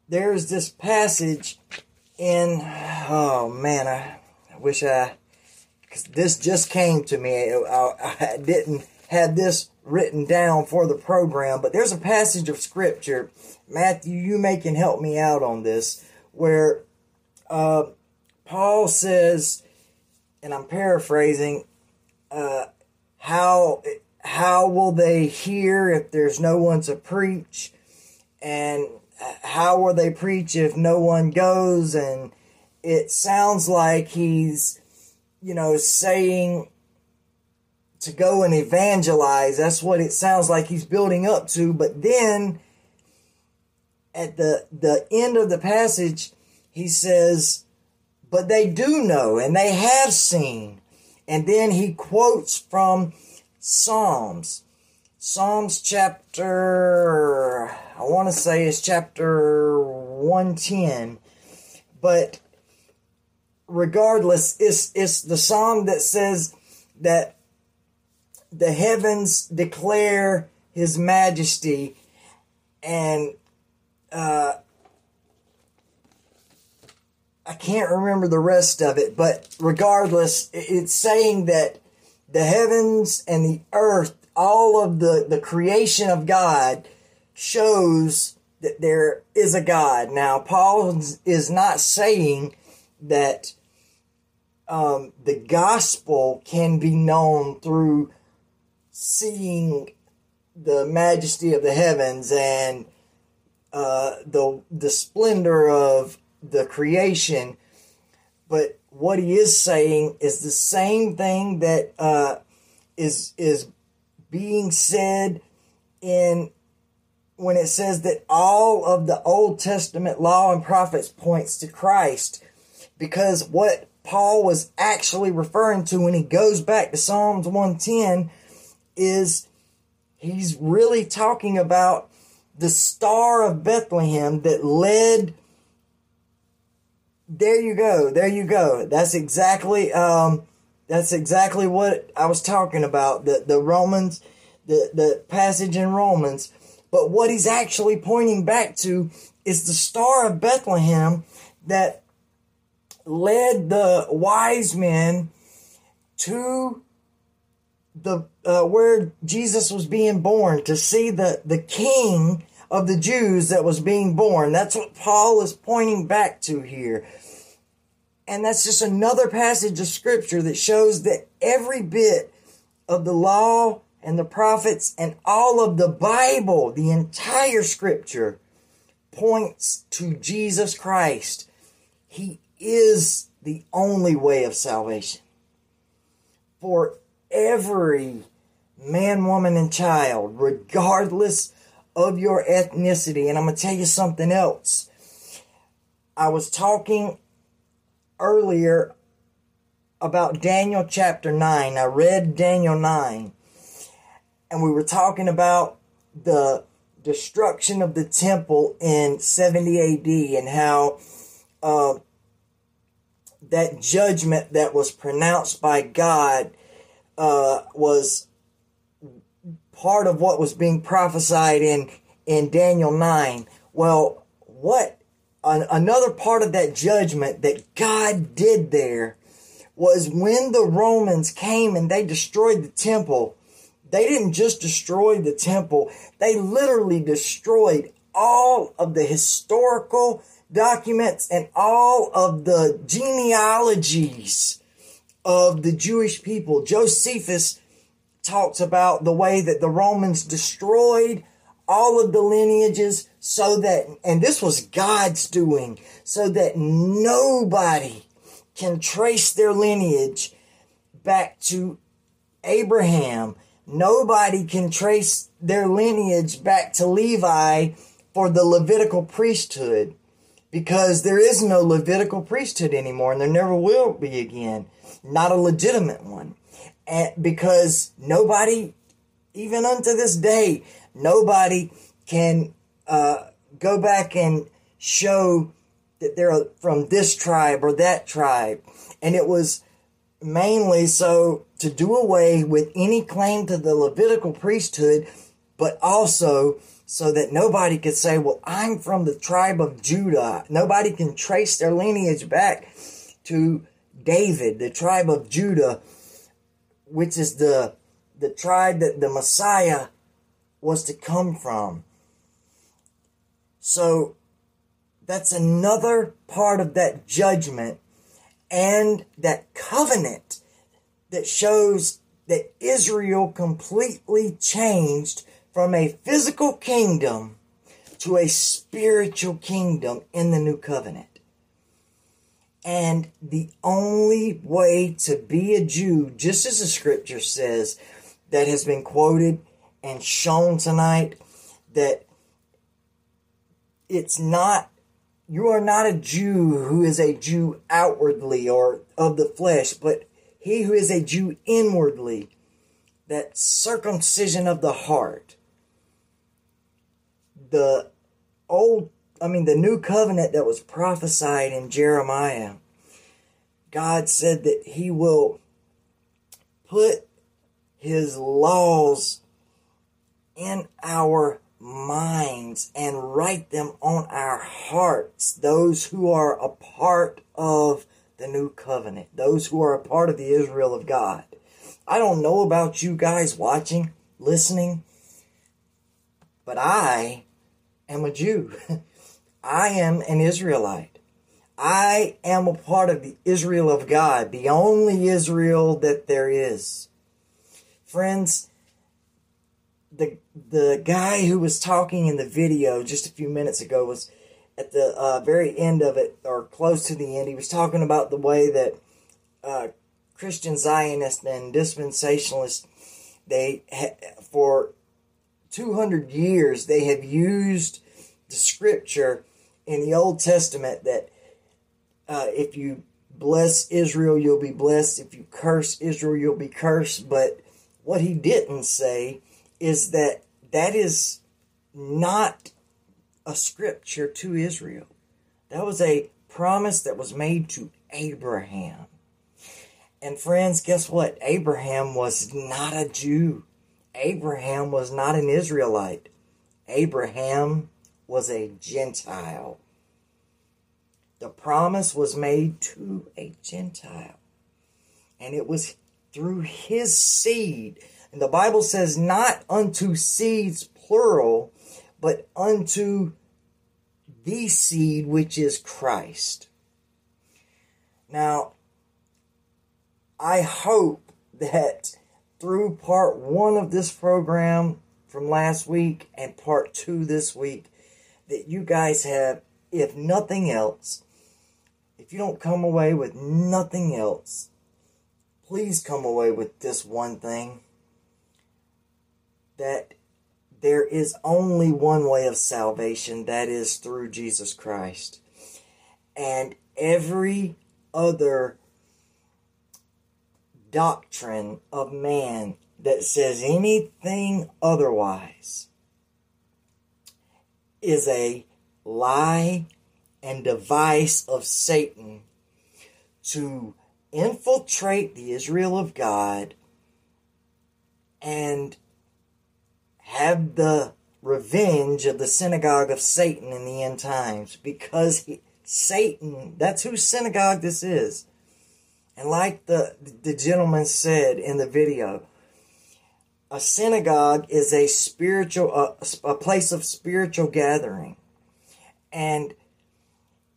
there's this passage in, oh man, I, wish I because this just came to me. I, I didn't have this written down for the program, but there's a passage of scripture, Matthew, you may can help me out on this, where uh, Paul says, and I'm paraphrasing, uh, how how will they hear if there's no one to preach? And how will they preach if no one goes? And it sounds like he's, you know, saying to go and evangelize. That's what it sounds like he's building up to. But then at the, the end of the passage, he says, but they do know and they have seen. And then he quotes from Psalms. Psalms chapter, I want to say it's chapter 110. But regardless, it's, it's the psalm that says that the heavens declare his majesty and uh, I can't remember the rest of it, but regardless, it's saying that the heavens and the earth, all of the, the creation of God shows that there is a God. Now, Paul is not saying that um, the gospel can be known through seeing the majesty of the heavens and uh, the the splendor of the creation, but what he is saying is the same thing that uh, is is being said in when it says that all of the Old Testament law and prophets points to Christ, because what Paul was actually referring to when he goes back to Psalms 110 is he's really talking about the star of Bethlehem that led. There you go. There you go. That's exactly. Um, that's exactly what I was talking about. The the Romans, the the passage in Romans. But what he's actually pointing back to is the star of Bethlehem that led the wise men to the uh, where Jesus was being born to see the the king of the Jews that was being born. That's what Paul is pointing back to here. And that's just another passage of scripture that shows that every bit of the law and the prophets and all of the Bible, the entire scripture, points to Jesus Christ. He is the only way of salvation. For every man, woman, and child, regardless of your ethnicity. And I'm going to tell you something else. I was talking earlier about Daniel chapter 9. I read Daniel 9, and we were talking about the destruction of the temple in 70 AD and how uh, that judgment that was pronounced by God uh, was part of what was being prophesied in in Daniel 9. Well, what an, another part of that judgment that God did there was when the Romans came and they destroyed the temple. They didn't just destroy the temple, they literally destroyed all of the historical documents and all of the genealogies of the Jewish people. Josephus talks about the way that the Romans destroyed all of the lineages so that, and this was God's doing, so that nobody can trace their lineage back to Abraham. Nobody can trace their lineage back to Levi for the Levitical priesthood because there is no Levitical priesthood anymore and there never will be again. Not a legitimate one and because nobody, even unto this day, nobody can uh, go back and show that they're from this tribe or that tribe. And it was mainly so to do away with any claim to the Levitical priesthood, but also so that nobody could say, well, I'm from the tribe of Judah. Nobody can trace their lineage back to David, the tribe of Judah, which is the the tribe that the Messiah was to come from. So that's another part of that judgment and that covenant that shows that Israel completely changed from a physical kingdom to a spiritual kingdom in the new covenant. And the only way to be a Jew, just as the scripture says, that has been quoted and shown tonight, that it's not, you are not a Jew who is a Jew outwardly or of the flesh, but he who is a Jew inwardly, that circumcision of the heart, the old, I mean, the new covenant that was prophesied in Jeremiah, God said that He will put His laws in our minds and write them on our hearts. Those who are a part of the new covenant, those who are a part of the Israel of God. I don't know about you guys watching, listening, but I am a Jew. I am an Israelite. I am a part of the Israel of God, the only Israel that there is. Friends, the the guy who was talking in the video just a few minutes ago was at the uh, very end of it, or close to the end. He was talking about the way that uh, Christian Zionists and dispensationalists they ha- for 200 years they have used the scripture in the Old Testament that uh, if you bless Israel, you'll be blessed. If you curse Israel, you'll be cursed. But what he didn't say is that that is not a scripture to Israel. That was a promise that was made to Abraham. And friends, guess what? Abraham was not a Jew. Abraham was not an Israelite. Abraham was a Gentile. The promise was made to a Gentile. And it was through his seed. And the Bible says, not unto seeds, plural, but unto the seed, which is Christ. Now, I hope that through part one of this program from last week and part two this week, that you guys have, if nothing else, if you don't come away with nothing else, please come away with this one thing that there is only one way of salvation, that is through Jesus Christ. And every other doctrine of man that says anything otherwise is a lie and device of Satan to infiltrate the Israel of God and have the revenge of the synagogue of Satan in the end times because he, Satan, that's whose synagogue this is. And like the, the gentleman said in the video, a synagogue is a spiritual, a, a place of spiritual gathering. And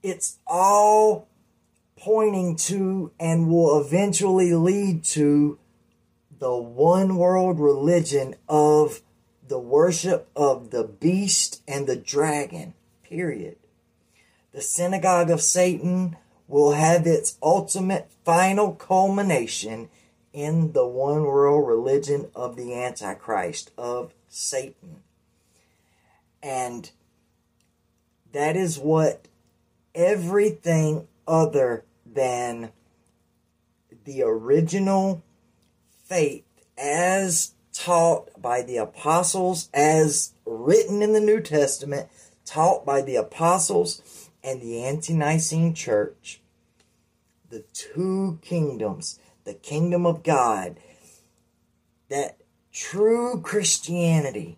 it's all pointing to and will eventually lead to the one world religion of the worship of the beast and the dragon. Period. The synagogue of Satan will have its ultimate final culmination in the one world religion of the Antichrist, of Satan. And that is what everything other than the original faith as taught by the apostles, as written in the New Testament, taught by the apostles and the Ante Nicene Church. The two kingdoms, the kingdom of God, that true Christianity,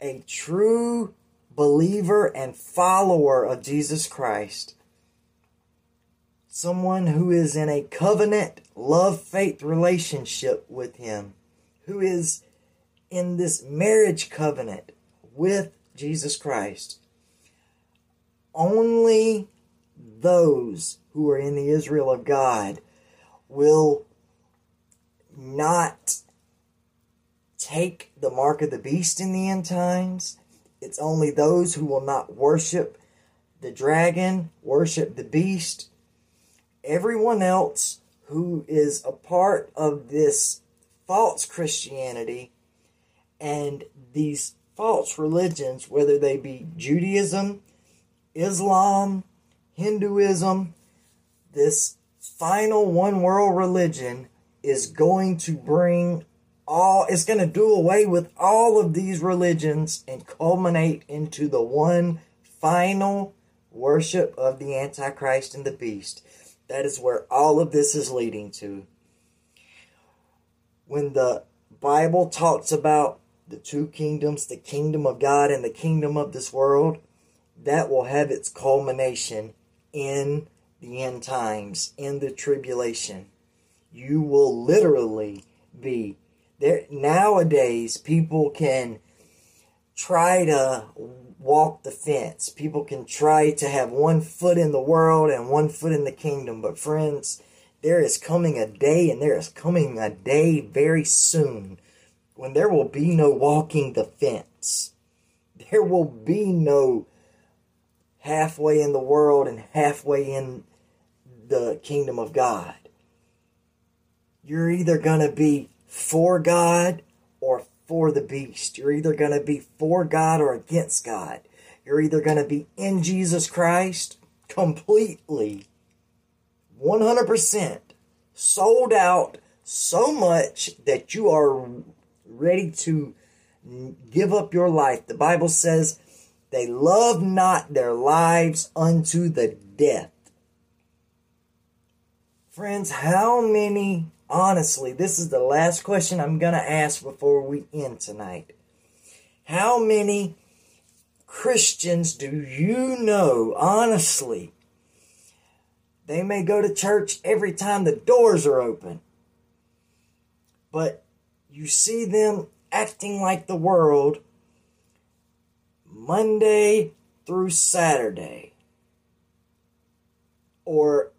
a true believer and follower of Jesus Christ, someone who is in a covenant love faith relationship with Him, who is in this marriage covenant with Jesus Christ. Only those who are in the Israel of God will not take the mark of the beast in the end times It's only those who will not worship the dragon, worship the beast. Everyone else who is a part of this false Christianity and these false religions, whether they be Judaism, Islam, Hinduism, this final one world religion is going to bring all, it's going to do away with all of these religions and culminate into the one final worship of the Antichrist and the beast. That is where all of this is leading to. When the Bible talks about the two kingdoms, the kingdom of God and the kingdom of this world, that will have its culmination in the end times, in the tribulation. You will literally be there. Nowadays, people can try to walk the fence. People can try to have one foot in the world and one foot in the kingdom. But, friends, there is coming a day, and there is coming a day very soon when there will be no walking the fence. There will be no halfway in the world and halfway in the kingdom of God. You're either going to be for God or for the beast. You're either going to be for God or against God. You're either going to be in Jesus Christ completely, 100%, sold out so much that you are ready to give up your life. The Bible says they love not their lives unto the death. Friends, how many, honestly, this is the last question I'm going to ask before we end tonight. How many Christians do you know, honestly? They may go to church every time the doors are open, but you see them acting like the world Monday through Saturday. Or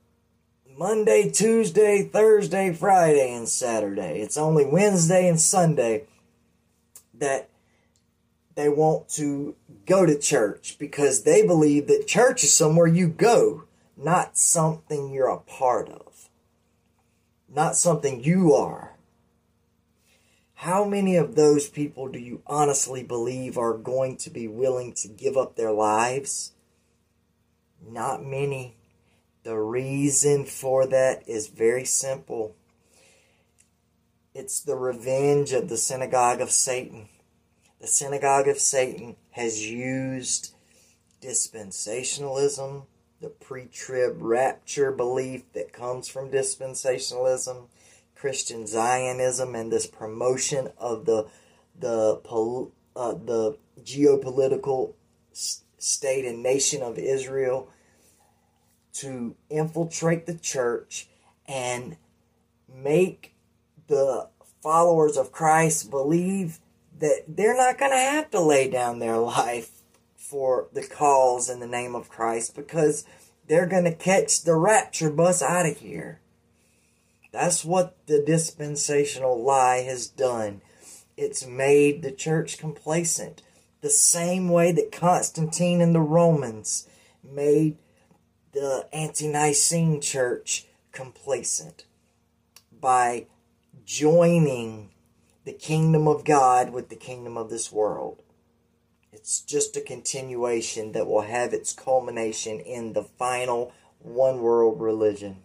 Monday, Tuesday, Thursday, Friday, and Saturday. It's only Wednesday and Sunday that they want to go to church because they believe that church is somewhere you go, not something you're a part of, not something you are. How many of those people do you honestly believe are going to be willing to give up their lives? Not many. The reason for that is very simple it's the revenge of the synagogue of Satan. The synagogue of Satan has used dispensationalism, the pre trib rapture belief that comes from dispensationalism Christian Zionism and this promotion of the the pol- uh, the geopolitical state and nation of Israel to infiltrate the church and make the followers of Christ believe that they're not going to have to lay down their life for the cause in the name of Christ because they're going to catch the rapture bus out of here. That's what the dispensational lie has done. It's made the church complacent. The same way that Constantine and the Romans made the ante Nicene church complacent by joining the kingdom of God with the kingdom of this world. It's just a continuation that will have its culmination in the final one world religion.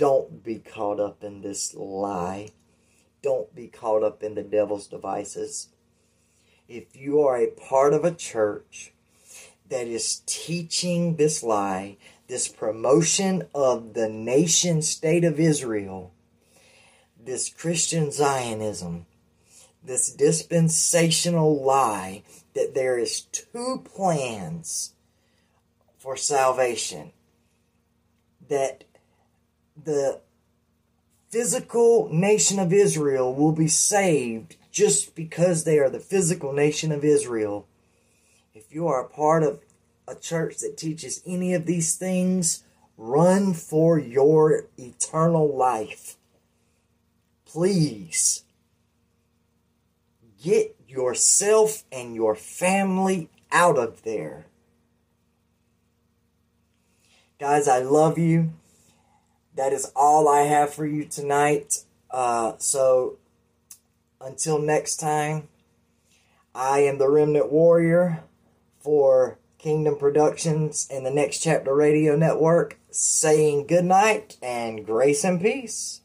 Don't be caught up in this lie. Don't be caught up in the devil's devices. If you are a part of a church that is teaching this lie, this promotion of the nation state of Israel, this Christian Zionism, this dispensational lie that there is two plans for salvation that the physical nation of Israel will be saved just because they are the physical nation of Israel. If you are a part of a church that teaches any of these things, run for your eternal life. Please get yourself and your family out of there. Guys, I love you. That is all I have for you tonight. Uh, so until next time, I am the Remnant Warrior for Kingdom Productions and the Next Chapter Radio Network saying good night and grace and peace.